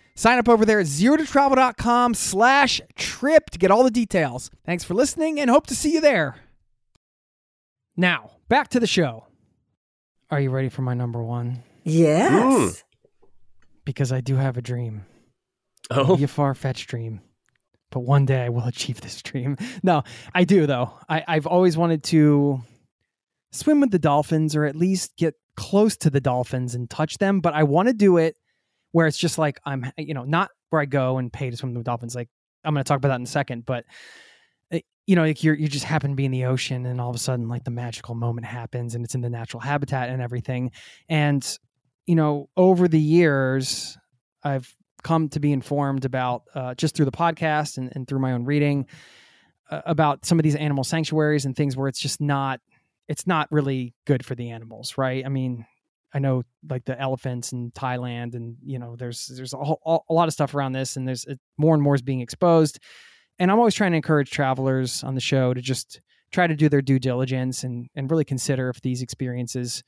Sign up over there at zerototravel.com slash trip to get all the details. Thanks for listening and hope to see you there. Now, back to the show. Are you ready for my number one? Yes. Mm. Because I do have a dream. Oh. a far fetched dream. But one day I will achieve this dream. No, I do though. I, I've always wanted to swim with the dolphins or at least get close to the dolphins and touch them, but I want to do it where it's just like I'm, you know, not where I go and pay to swim with dolphins. Like I'm going to talk about that in a second, but eh, you know, like you're you just happen to be in the ocean, and all of a sudden, like the magical moment happens, and it's in the natural habitat and everything. And you know, over the years, I've come to be informed about uh, just through the podcast and, and through my own reading uh, about some of these animal sanctuaries and things where it's just not it's not really good for the animals, right? I mean, I know like the elephants in Thailand, and you know, there's there's a, whole, a lot of stuff around this, and there's it, more and more is being exposed. And I'm always trying to encourage travelers on the show to just try to do their due diligence and and really consider if these experiences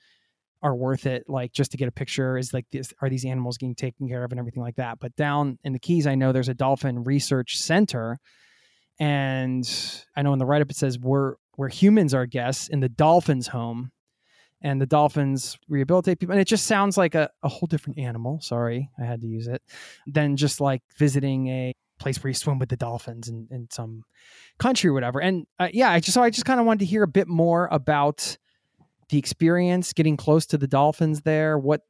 are worth it. Like just to get a picture, is like this are these animals getting taken care of and everything like that. But down in the Keys, I know there's a dolphin research center, and I know in the write up it says we're where humans are guests in the dolphins' home, and the dolphins rehabilitate people. And it just sounds like a, a whole different animal. Sorry, I had to use it. Than just like visiting a place where you swim with the dolphins in, in some country or whatever. And uh, yeah, I just so I just kind of wanted to hear a bit more about the experience getting close to the dolphins there. What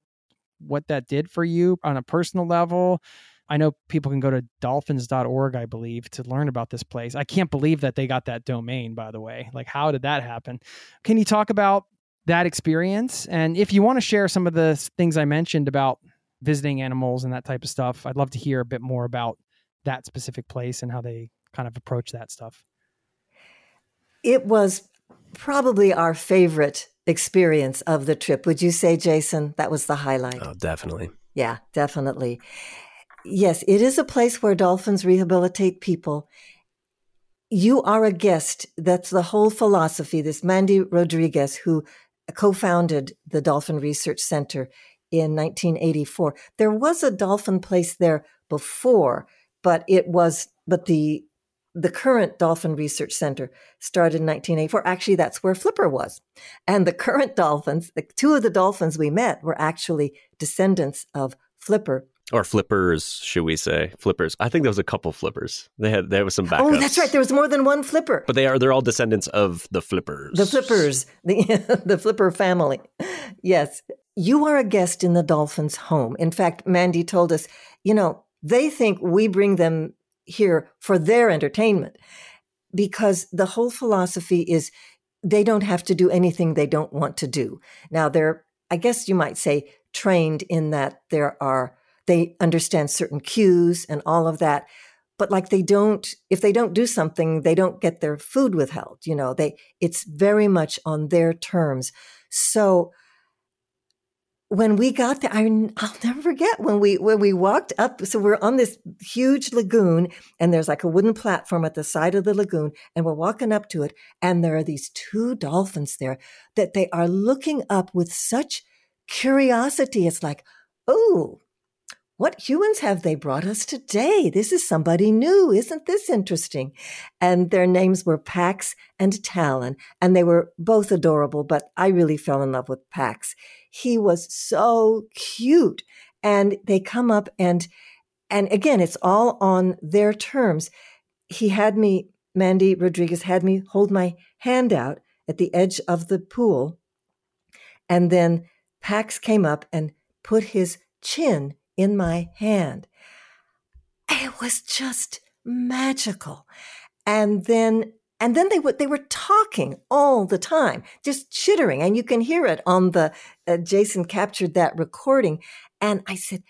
what that did for you on a personal level I know people can go to dolphins.org, I believe, to learn about this place. I can't believe that they got that domain, by the way. Like, how did that happen? Can you talk about that experience? And if you want to share some of the things I mentioned about visiting animals and that type of stuff, I'd love to hear a bit more about that specific place and how they kind of approach that stuff. It was probably our favorite experience of the trip. Would you say, Jason? That was the highlight. Oh, definitely. Yeah, definitely. Yes, it is a place where dolphins rehabilitate people. You are a guest. That's the whole philosophy. This Mandy Rodriguez, who co-founded the Dolphin Research Center in 1984. There was a dolphin place there before, but it was, but the, the current Dolphin Research Center started in 1984. Actually, that's where Flipper was. And the current dolphins, the two of the dolphins we met were actually descendants of Flipper or flippers, should we say? Flippers. I think there was a couple flippers. They had there was some oh, backups. Oh, that's right. There was more than one flipper. But they are they're all descendants of the flippers. The flippers, the the flipper family. Yes. You are a guest in the dolphins' home. In fact, Mandy told us, you know, they think we bring them here for their entertainment because the whole philosophy is they don't have to do anything they don't want to do. Now they're I guess you might say trained in that there are they understand certain cues and all of that. But like they don't if they don't do something they don't get their food withheld you know? They it's very much on their terms. So when we got there I, i'll never forget when we when we walked up so we're on this huge lagoon and there's like a wooden platform at the side of the lagoon and we're walking up to it and there are these two dolphins there that they are looking up with such curiosity. It's like oh what humans have they brought us today? This is somebody new. Isn't this interesting? And their names were Pax and Talon, and they were both adorable, but I really fell in love with Pax. He was so cute. And they come up and, and again, it's all on their terms. He had me, Mandy Rodriguez had me hold my hand out at the edge of the pool. And then Pax came up and put his chin in my hand. It was just magical. And then and then they were they were talking all the time, just chittering, and you can hear it on the. Uh, Jason captured that recording, and I said,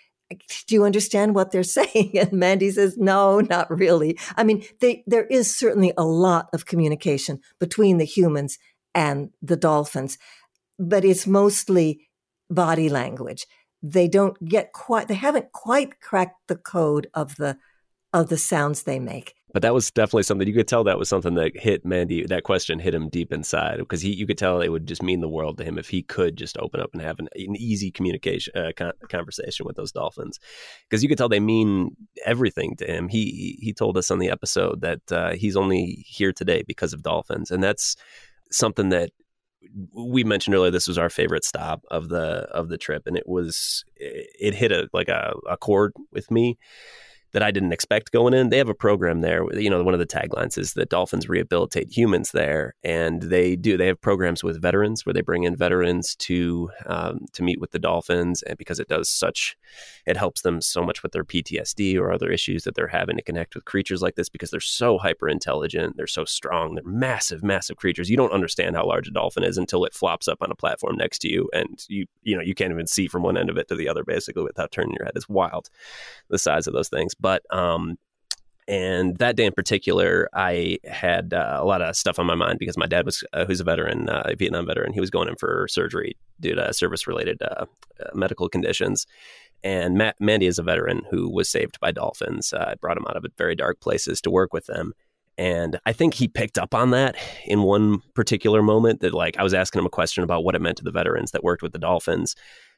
"Do you understand what they're saying?" And Mandy says, "No, not really. I mean, they, there is certainly a lot of communication between the humans and the dolphins, but it's mostly body language they don't get quite they haven't quite cracked the code of the of the sounds they make but that was definitely something you could tell that was something that hit Mandy. That question hit him deep inside because he, you could tell it would just mean the world to him if he could just open up and have an, an easy communication uh, con- conversation with those dolphins. Because you could tell they mean everything to him. He he told us on the episode that uh, he's only here today because of dolphins, and that's something that we mentioned earlier this was our favorite stop of the of the trip and it was it hit a like a, a chord with me that I didn't expect going in. They have a program there. You know, one of the taglines is that dolphins rehabilitate humans there, and they do. They have programs with veterans where they bring in veterans to um, to meet with the dolphins, and because it does such, it helps them so much with their PTSD or other issues that they're having to connect with creatures like this because they're so hyper intelligent, they're so strong, they're massive, massive creatures. You don't understand how large a dolphin is until it flops up on a platform next to you, and you you know you can't even see from one end of it to the other basically without turning your head. It's wild, the size of those things. But um, and that day in particular, I had uh, a lot of stuff on my mind because my dad was, uh, who's a veteran, uh, a Vietnam veteran, he was going in for surgery due to service related uh, uh, medical conditions. And Matt, Mandy is a veteran who was saved by dolphins. I brought him out of very dark places to work with them. And I think he picked up on that in one particular moment that, like, I was asking him a question about what it meant to the veterans that worked with the dolphins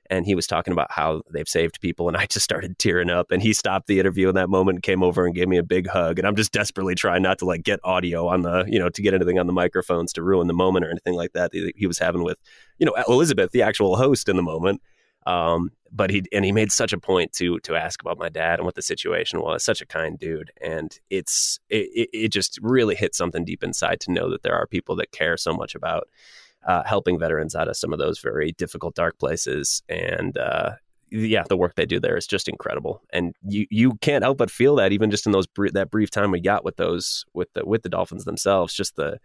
and he was talking about how they've saved people and i just started tearing up and he stopped the interview in that moment and came over and gave me a big hug and i'm just desperately trying not to like get audio on the you know to get anything on the microphones to ruin the moment or anything like that that he was having with you know elizabeth the actual host in the moment um, but he and he made such a point to to ask about my dad and what the situation was. Such a kind dude, and it's it, it just really hit something deep inside to know that there are people that care so much about uh, helping veterans out of some of those very difficult, dark places. And uh, yeah, the work they do there is just incredible, and you you can't help but feel that even just in those that brief time we got with those with the with the Dolphins themselves, just the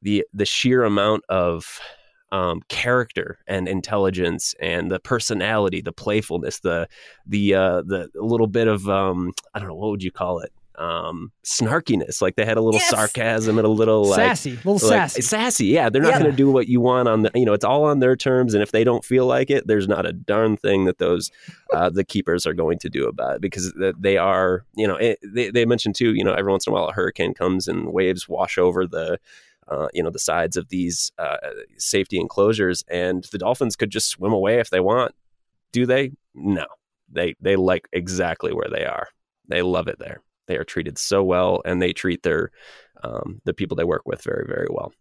the the sheer amount of um, character and intelligence and the personality, the playfulness, the the uh, the little bit of um, I don't know what would you call it um, snarkiness. Like they had a little yes. sarcasm and a little like, sassy, little like, sassy, sassy. Yeah, they're not yeah. going to do what you want on the. You know, it's all on their terms, and if they don't feel like it, there's not a darn thing that those uh, the keepers are going to do about it because they are. You know, it, they they mentioned too. You know, every once in a while a hurricane comes and waves wash over the. Uh, you know the sides of these uh, safety enclosures, and the dolphins could just swim away if they want. Do they? No, they they like exactly where they are. They love it there. They are treated so well, and they treat their um, the people they work with very very well.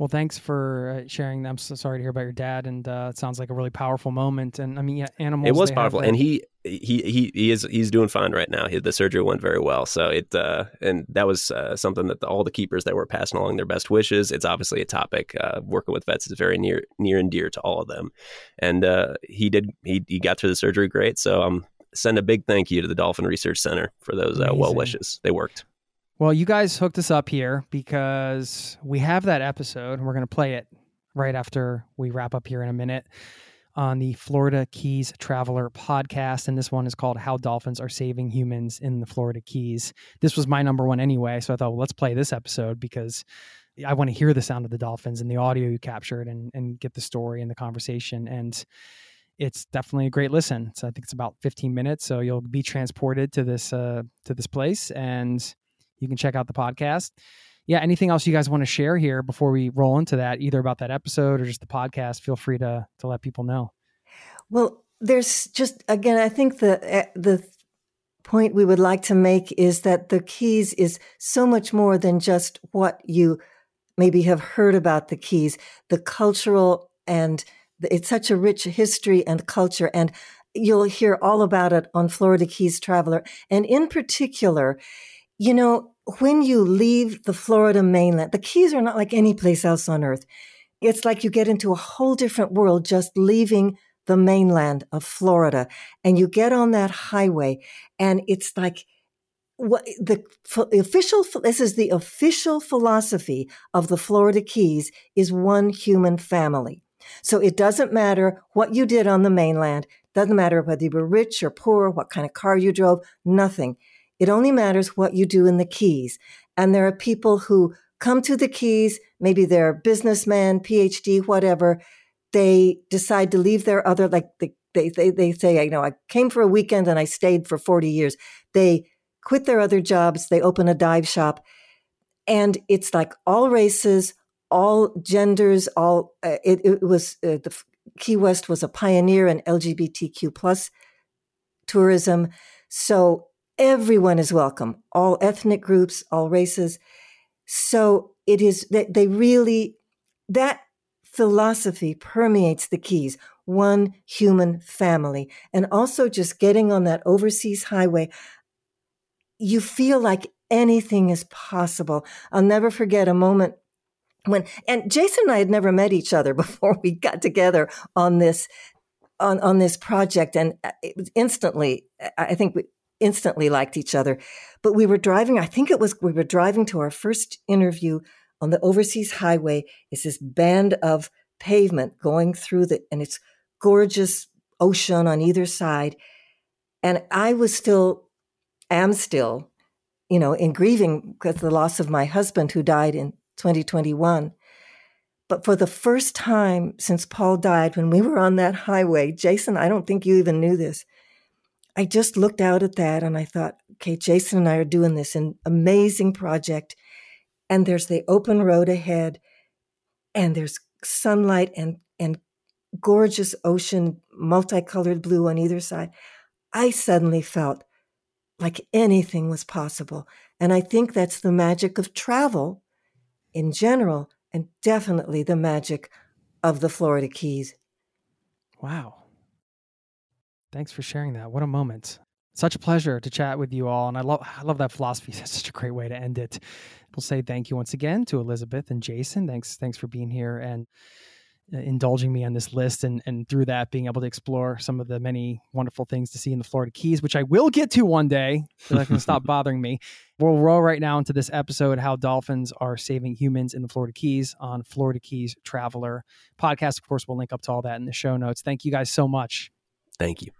Well, thanks for uh, sharing. I'm so sorry to hear about your dad, and uh, it sounds like a really powerful moment. And I mean, yeah, animals. It was powerful, and he he he he is he's doing fine right now. He, the surgery went very well, so it uh, and that was uh, something that the, all the keepers that were passing along their best wishes. It's obviously a topic. Uh, working with vets is very near near and dear to all of them, and uh, he did he he got through the surgery great. So I'm um, send a big thank you to the Dolphin Research Center for those uh, well wishes. They worked. Well, you guys hooked us up here because we have that episode, and we're going to play it right after we wrap up here in a minute on the Florida Keys Traveler podcast. And this one is called How Dolphins Are Saving Humans in the Florida Keys. This was my number one anyway. So I thought, well, let's play this episode because I want to hear the sound of the dolphins and the audio you captured and, and get the story and the conversation. And it's definitely a great listen. So I think it's about 15 minutes. So you'll be transported to this uh, to this place and you can check out the podcast yeah, anything else you guys want to share here before we roll into that, either about that episode or just the podcast? Feel free to to let people know. Well, there's just again, I think the eh, the point we would like to make is that the keys is so much more than just what you maybe have heard about the keys, the cultural and it's such a rich history and culture and you'll hear all about it on Florida Keys Traveler. And in particular, you know, when you leave the Florida mainland, the Keys are not like any place else on earth. It's like you get into a whole different world just leaving the mainland of Florida and you get on that highway and it's like what the, official this is the official philosophy of the Florida Keys is one human family. So it doesn't matter what you did on the mainland, doesn't matter whether you were rich or poor, what kind of car you drove, nothing. It only matters what you do in the Keys. And there are people who come to the Keys, maybe they're businessman, PhD, whatever. They decide to leave their other, like they, they, they, they say, you know, I came for a weekend and I stayed for 40 years. They quit their other jobs. They open a dive shop. And it's like all races, all genders, all, uh, it, it, was, uh, the Key West was a pioneer in LGBTQ plus tourism. So everyone is welcome, all ethnic groups, all races. So it is that they really, that philosophy permeates the Keys, one human family. And also just getting on that overseas highway, you feel like anything is possible. I'll never forget a moment when, and Jason and I had never met each other before we got together on this on, on this project and uh, it was instantly i think we, instantly liked each other. But we were driving, I think it was, we were driving to our first interview on the overseas highway. It's this band of pavement going through the, and it's gorgeous ocean on either side. And I was still, am still, you know, in grieving because the loss of my husband who died in 2021. But for the first time since Paul died, when we were on that highway, Jason, I don't think you even knew this. I just looked out at that and I thought, okay, Jason and I are doing this an amazing project. And there's the open road ahead, and there's sunlight and, and gorgeous ocean, multicolored blue on either side. I suddenly felt like anything was possible. And I think that's the magic of travel in general, and definitely the magic of the Florida Keys. Wow. Thanks for sharing that. What a moment. Such a pleasure to chat with you all. And I love I love that philosophy. That's such a great way to end it. We'll say thank you once again to Elizabeth and Jason. Thanks, thanks for being here and Uh, indulging me on this list and and through that being able to explore some of the many wonderful things to see in the Florida Keys, which I will get to one day. So that can stop bothering me. We'll roll right now into this episode how dolphins are saving humans in the Florida Keys on Florida Keys Traveler podcast. Of course, we'll link up to all that in the show notes. Thank you guys so much. Thank you.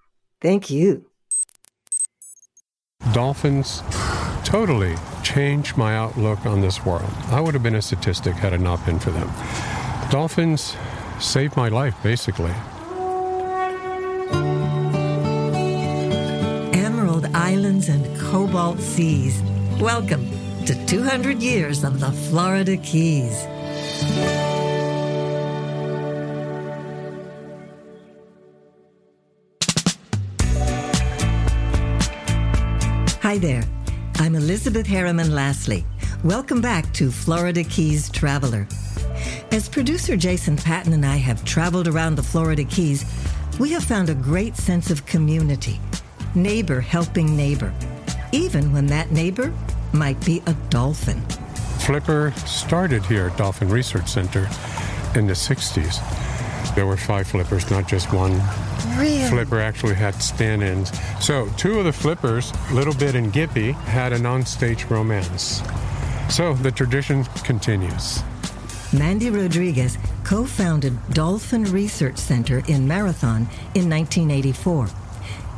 Thank you. Dolphins totally changed my outlook on this world. I would have been a statistic had it not been for them. Dolphins saved my life, basically. Emerald Islands and Cobalt Seas. Welcome to 200 years of the Florida Keys. Hi there. I'm Elizabeth Harryman Lasley. Welcome back to Florida Keys Traveler. As producer Jason Paton and I have traveled around the Florida Keys, we have found a great sense of community neighbor helping neighbor, even when that neighbor might be a dolphin. Flipper started here at Dolphin Research Center in the 60s. There were five flippers, not just one. Really? Flipper actually had stand ins. So, two of the flippers, Little Bit and Gippy, had an on-stage romance. So, the tradition continues. Mandy Rodriguez co founded Dolphin Research Center in Marathon in 1984.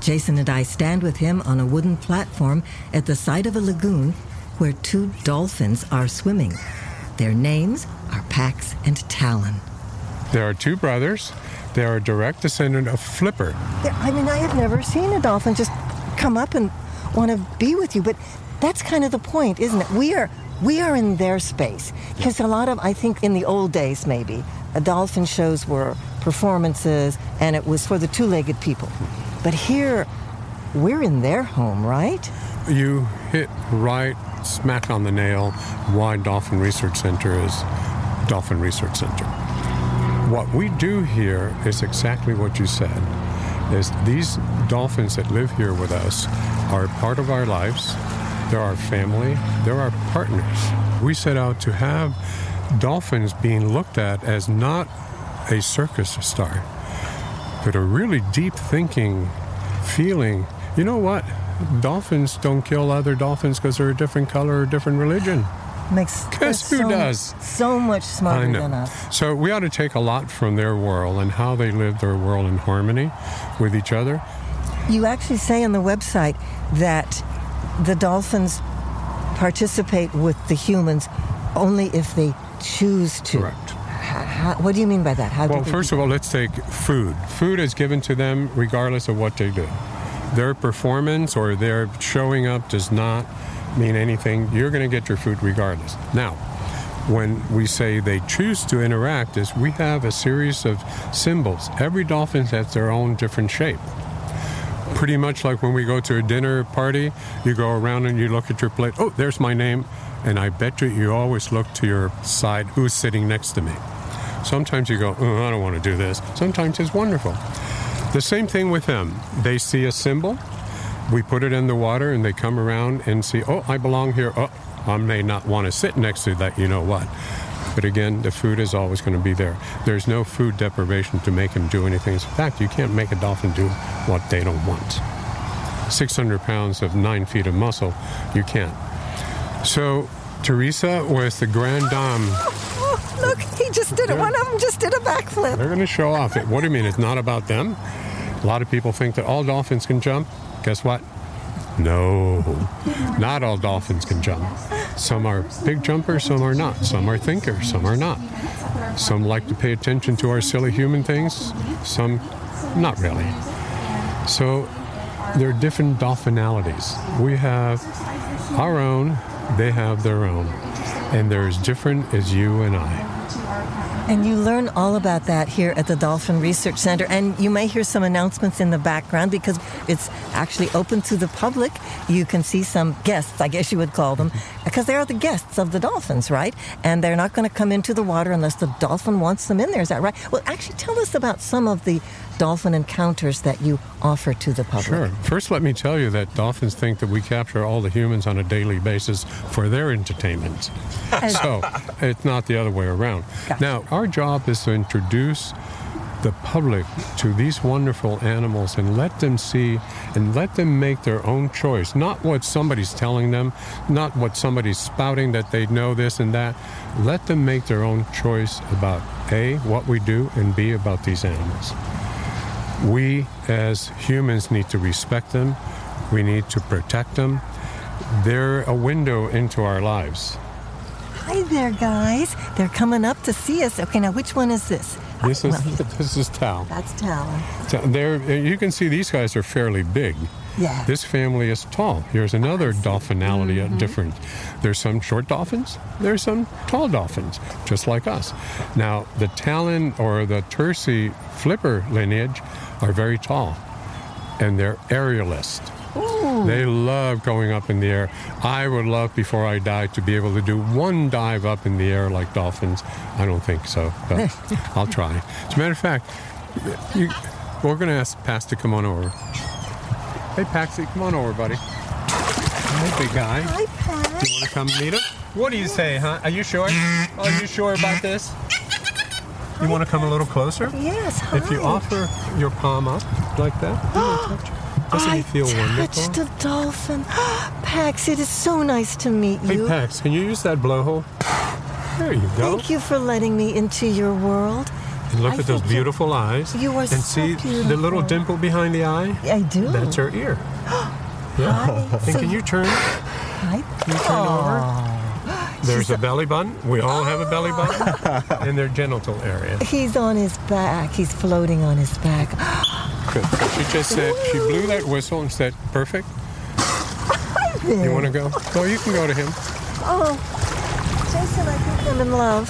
Jason and I stand with him on a wooden platform at the side of a lagoon where two dolphins are swimming. Their names are Pax and Talon. There are two brothers. They are a direct descendant of Flipper. Yeah, I mean, I have never seen a dolphin just come up and want to be with you, but that's kind of the point, isn't it? We are we are in their space because a lot of I think in the old days maybe dolphin shows were performances and it was for the two-legged people, but here we're in their home, right? You hit right smack on the nail why Dolphin Research Center is Dolphin Research Center. What we do here is exactly what you said. Is these dolphins that live here with us are part of our lives. They're our family. They're our partners. We set out to have dolphins being looked at as not a circus star, but a really deep thinking, feeling. You know what? Dolphins don't kill other dolphins because they're a different color or different religion. Makes Guess who so, does? So much smarter than us. So we ought to take a lot from their world and how they live their world in harmony with each other. You actually say on the website that the dolphins participate with the humans only if they choose to. Correct. How, what do you mean by that? How Well, first of all, let's take food. Food is given to them regardless of what they do. Their performance or their showing up does not mean anything. You're going to get your food regardless. Now, when we say they choose to interact, is we have a series of symbols. Every dolphin has their own different shape. Pretty much like when we go to a dinner party, you go around and you look at your plate. Oh, there's my name. And I bet you you always look to your side who's sitting next to me. Sometimes you go, oh, I don't want to do this. Sometimes it's wonderful. The same thing with them. They see a symbol, we put it in the water, and they come around and see, oh, I belong here. Oh, I may not want to sit next to that, you know what. But again, the food is always going to be there. There's no food deprivation to make them do anything. In fact, you can't make a dolphin do what they don't want. 600 pounds of nine feet of muscle, you can't. So, Teresa was the grand dame. Oh, look, he just did it. One of them just did a backflip. They're going to show off. What do you mean? It's not about them? A lot of people think that all dolphins can jump. Guess what? No, not all dolphins can jump. Some are big jumpers, some are not. Some are thinkers, some are not. Some like to pay attention to our silly human things, some not really. So there are different dolphinalities. We have our own, they have their own. And they're as different as you and I. And you learn all about that here at the Dolphin Research Center. And you may hear some announcements in the background because it's actually open to the public. You can see some guests, I guess you would call them, because they are the guests of the dolphins, right? And they're not going to come into the water unless the dolphin wants them in there. Is that right? Well, actually, tell us about some of the dolphin encounters that you offer to the public. Sure. First, let me tell you that dolphins think that we capture all the humans on a daily basis for their entertainment. so it's not the other way around. Gotcha. Now, our job is to introduce the public to these wonderful animals and let them see and let them make their own choice. Not what somebody's telling them, not what somebody's spouting that they know this and that. Let them make their own choice about A, what we do, and B, about these animals. We as humans need to respect them. We need to protect them. They're a window into our lives. Hi there, guys. They're coming up to see us. Okay, now which one is this? This is Well, this is Tal. that's Talon. So They're, you can see these guys are fairly big. Yeah. This family is tall. Here's another dolphinality Mm-hmm. uh, different. There's some short dolphins. There's some tall dolphins, just like us. Now, the Talon or the Tercy flipper lineage are very tall, and they're aerialist. They love going up in the air. I would love, before I die, to be able to do one dive up in the air like dolphins. I don't think so, but I'll try. As a matter of fact, you, we're going to ask Pax to come on over. Hey, Paxi, come on over, buddy. Hey, big guy. Hi, Pat. Do you want to come meet him? What do you say, huh? Are you sure? Are you sure about this? You want to come a little closer? Yes, hi. If you offer your palm up like that, you want to touch it. doesn't I it feel wonderful? touched a dolphin. Pax, it is so nice to meet you. Hey. Pax, can you use that blowhole? There you go. Thank you for letting me into your world. And look I at those think you- beautiful eyes. you are And so see the little dimple behind the eye? I do. That's her ear. Yeah. Hi. And So can you turn? Hi. Can you turn over? There's a belly button. We all have a belly ah. button. in their genital area. He's on his back. He's floating on his back. Good. So she just said, she blew that whistle and said, perfect. You want to go? Well, you can go to him. Oh, Jason, I think I'm in love.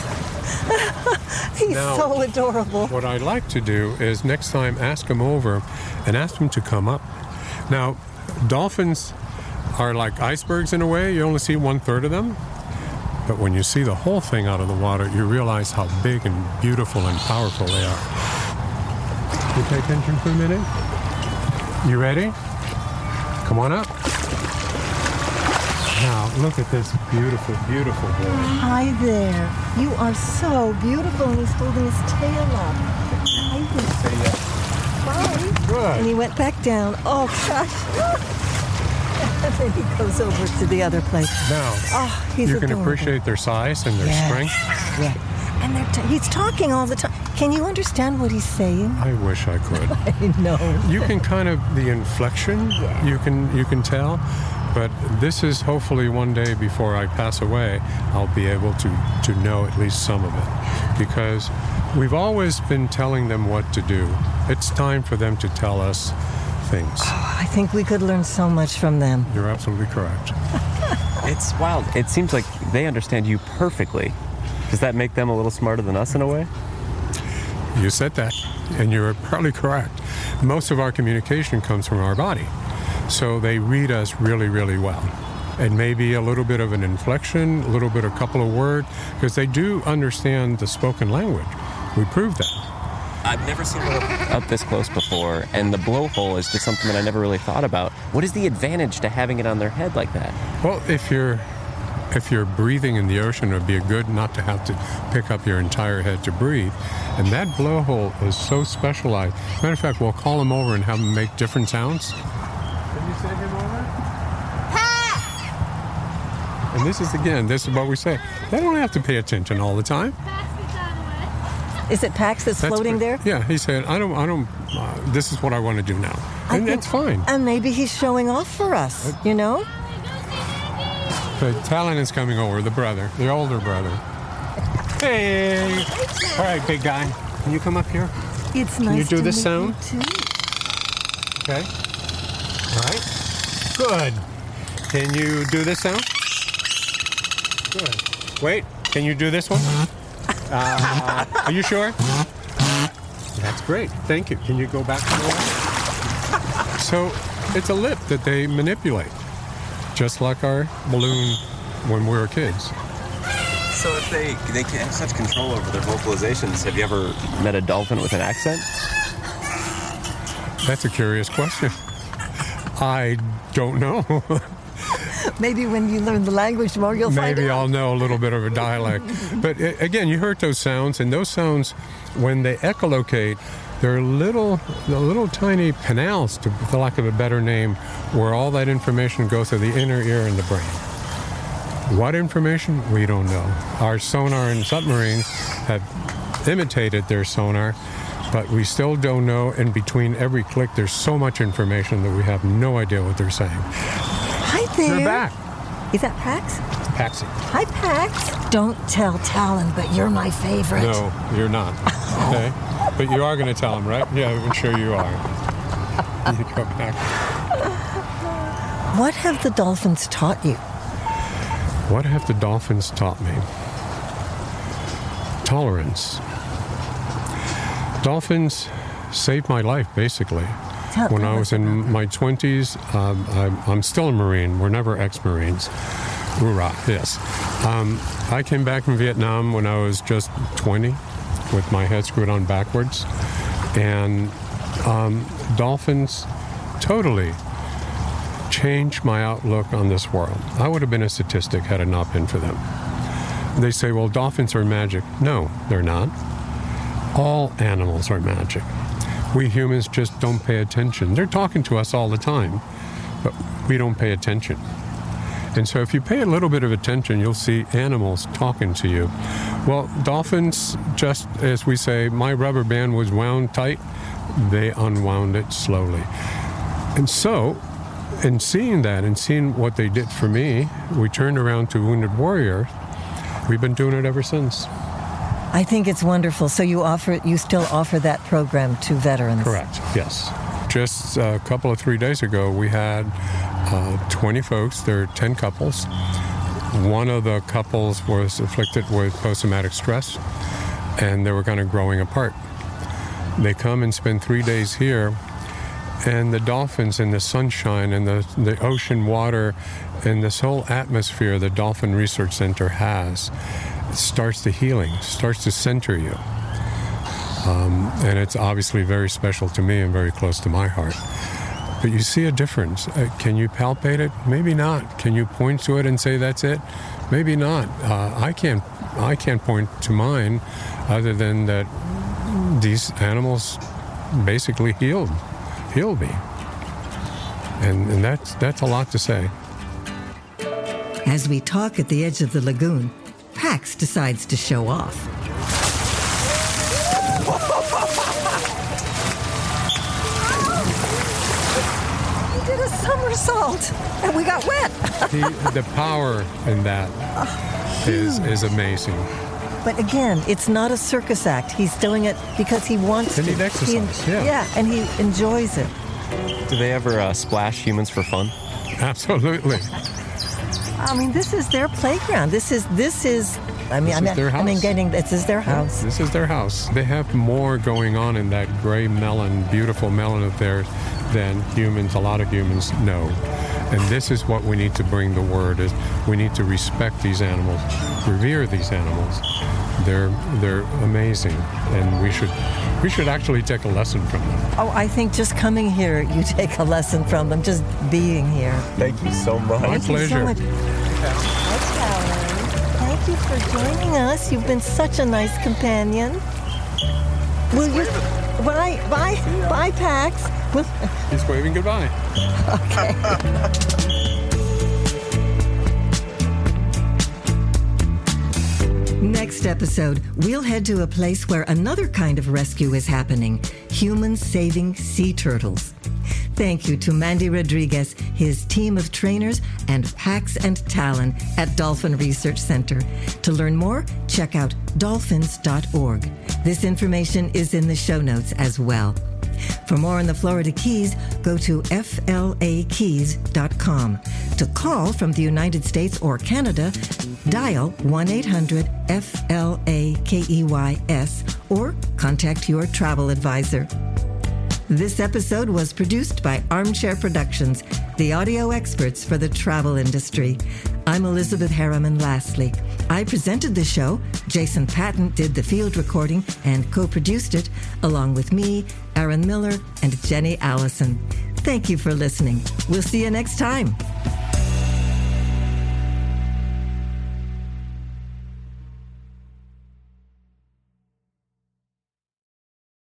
He's Now- so adorable. What I'd like to do is next time ask him over and ask him to come up. Now, dolphins are like icebergs in a way. You only see one third of them. But when you see the whole thing out of the water, you realize how big and beautiful and powerful they are. You pay attention for a minute? You ready? Come on up. Now, look at this beautiful, beautiful boy. Hi there. You are so beautiful. And he's holding his tail up. Hi there. Bye. Good. And he went back down. Oh, gosh. And then he goes over to the other place. Now, Oh, he's you can adorable. appreciate their size and their strength. Yeah. And they're t- he's talking all the time. Can you understand what he's saying? I wish I could. I know. you can kind of the inflection you can you can tell but this is hopefully one day before i pass away i'll be able to to know at least some of it because we've always been telling them what to do it's time for them to tell us things I think we could learn so much from them. you're absolutely correct It's wild. It seems like they understand you perfectly. Does that make them a little smarter than us in a way? you said that and you're probably correct most of our communication comes from our body so they read us really really well and maybe a little bit of an inflection a little bit a couple of words because they do understand the spoken language we proved that I've never seen one up this close before, and the blowhole is just something that I never really thought about. What is the advantage to having it on their head like that? well if you're if you're breathing in the ocean it would be good not to have to pick up your entire head to breathe. And that blowhole is so specialized. Matter of fact we'll call him over and have him make different sounds. Can you send him over? And this is again this is what we say. They don't have to pay attention all the time Is it Pax that's, That's floating great. there? yeah he said i don't i don't uh, this is what i want to do now I and think- that's fine And maybe he's showing off for us, you know? But Talon is coming over, the brother, the older brother. Hey! All right, big guy. Can you come up here? It's you nice Can you do to this sound? Okay. All right. Good. Can you do this sound? Good. Wait, can you do this one? Uh, are you sure? That's great. Thank you. Can you go back to the? So it's a lip that they manipulate, just like our balloon when we were kids. So if they they can have such control over their vocalizations, have you ever met a dolphin with an accent? That's a curious question. I don't know. Maybe when you learn the language more, you'll find Maybe. I'll know a little bit of a dialect. but again, you heard those sounds, and those sounds, when they echolocate, they're little, the little tiny canals, to, for lack of a better name, where all that information goes to the inner ear and the brain. What information? We don't know. Our sonar and submarines have imitated their sonar, but we still don't know. In between every click, there's so much information that we have no idea what they're saying. There. You're back, Is that Pax? Paxi. Hi, Pax. Don't tell Talon, but you're my favorite. No, you're not. Okay? But you are going to tell him, right? Yeah, I'm sure you are. You go back. What have the dolphins taught you? What have the dolphins taught me? Tolerance. Dolphins saved my life, basically. When I was in my 20s, um, I'm, I'm still a Marine. We're never ex Marines. Hoorah, yes. Um, I came back from Vietnam when I was just 20 with my head screwed on backwards. And um, dolphins totally changed my outlook on this world. I would have been a statistic had it not been for them. They say, well, dolphins are magic. No, they're not. All animals are magic. We humans just don't pay attention. They're talking to us all the time, but we don't pay attention. And so, if you pay a little bit of attention, you'll see animals talking to you. Well, dolphins, just as we say, my rubber band was wound tight, they unwound it slowly. And so, in seeing that and seeing what they did for me, we turned around to Wounded Warrior. We've been doing it ever since. I think it's wonderful. So you offer, you still offer that program to veterans. Correct. Yes. Just a couple of three days ago, we had uh, 20 folks. There are 10 couples. One of the couples was afflicted with post-traumatic stress, and they were kind of growing apart. They come and spend three days here, and the dolphins and the sunshine and the, the ocean water and this whole atmosphere the Dolphin Research Center has starts the healing, starts to center you. Um, and it's obviously very special to me and very close to my heart. But you see a difference. Uh, can you palpate it? Maybe not. Can you point to it and say that's it? Maybe not. Uh, I can't. I can't point to mine, other than that these animals basically healed, healed me, and, and that's that's a lot to say. As we talk at the edge of the lagoon, Pax decides to show off. He did a somersault, and we got wet. the, the power in that is is amazing. But again, it's not a circus act. He's doing it because he wants They to. need exercise, He, yeah. and he enjoys it. Do they ever uh, splash humans for fun? Absolutely. I mean, this is their playground. This is this is. I mean, This I is mean, their I mean, getting this is their house. This is their house. They have more going on in that gray melon, beautiful melon of theirs, than humans, a lot of humans know. And this is what we need to bring the word is we need to respect these animals, revere these animals. They're they're amazing and we should we should actually take a lesson from them. Oh, I think just coming here, you take a lesson from them. Just being here. Thank you so much. My Thank you so pleasure. Much. Hi, Callan. Thank you for joining us. You've been such a nice companion. Will you? Bye, bye, bye, Pax. He's waving goodbye. Okay. Next episode, we'll head to a place where another kind of rescue is happening humans saving sea turtles. Thank you to Mandy Rodriguez, his team of trainers, and Pax and Talon at Dolphin Research Center. To learn more, check out dolphins.org. This information is in the show notes as well. For more on the Florida Keys, go to flakeys.com. To call from the United States or Canada, dial 1 800 FLAKEYS or contact your travel advisor. This episode was produced by Armchair Productions, the audio experts for the travel industry. I'm Elizabeth Harryman Lasley. I presented the show. Jason Paton did the field recording and co produced it, along with me, Aaron Miller, and Jenny Allison. Thank you for listening. We'll see you next time.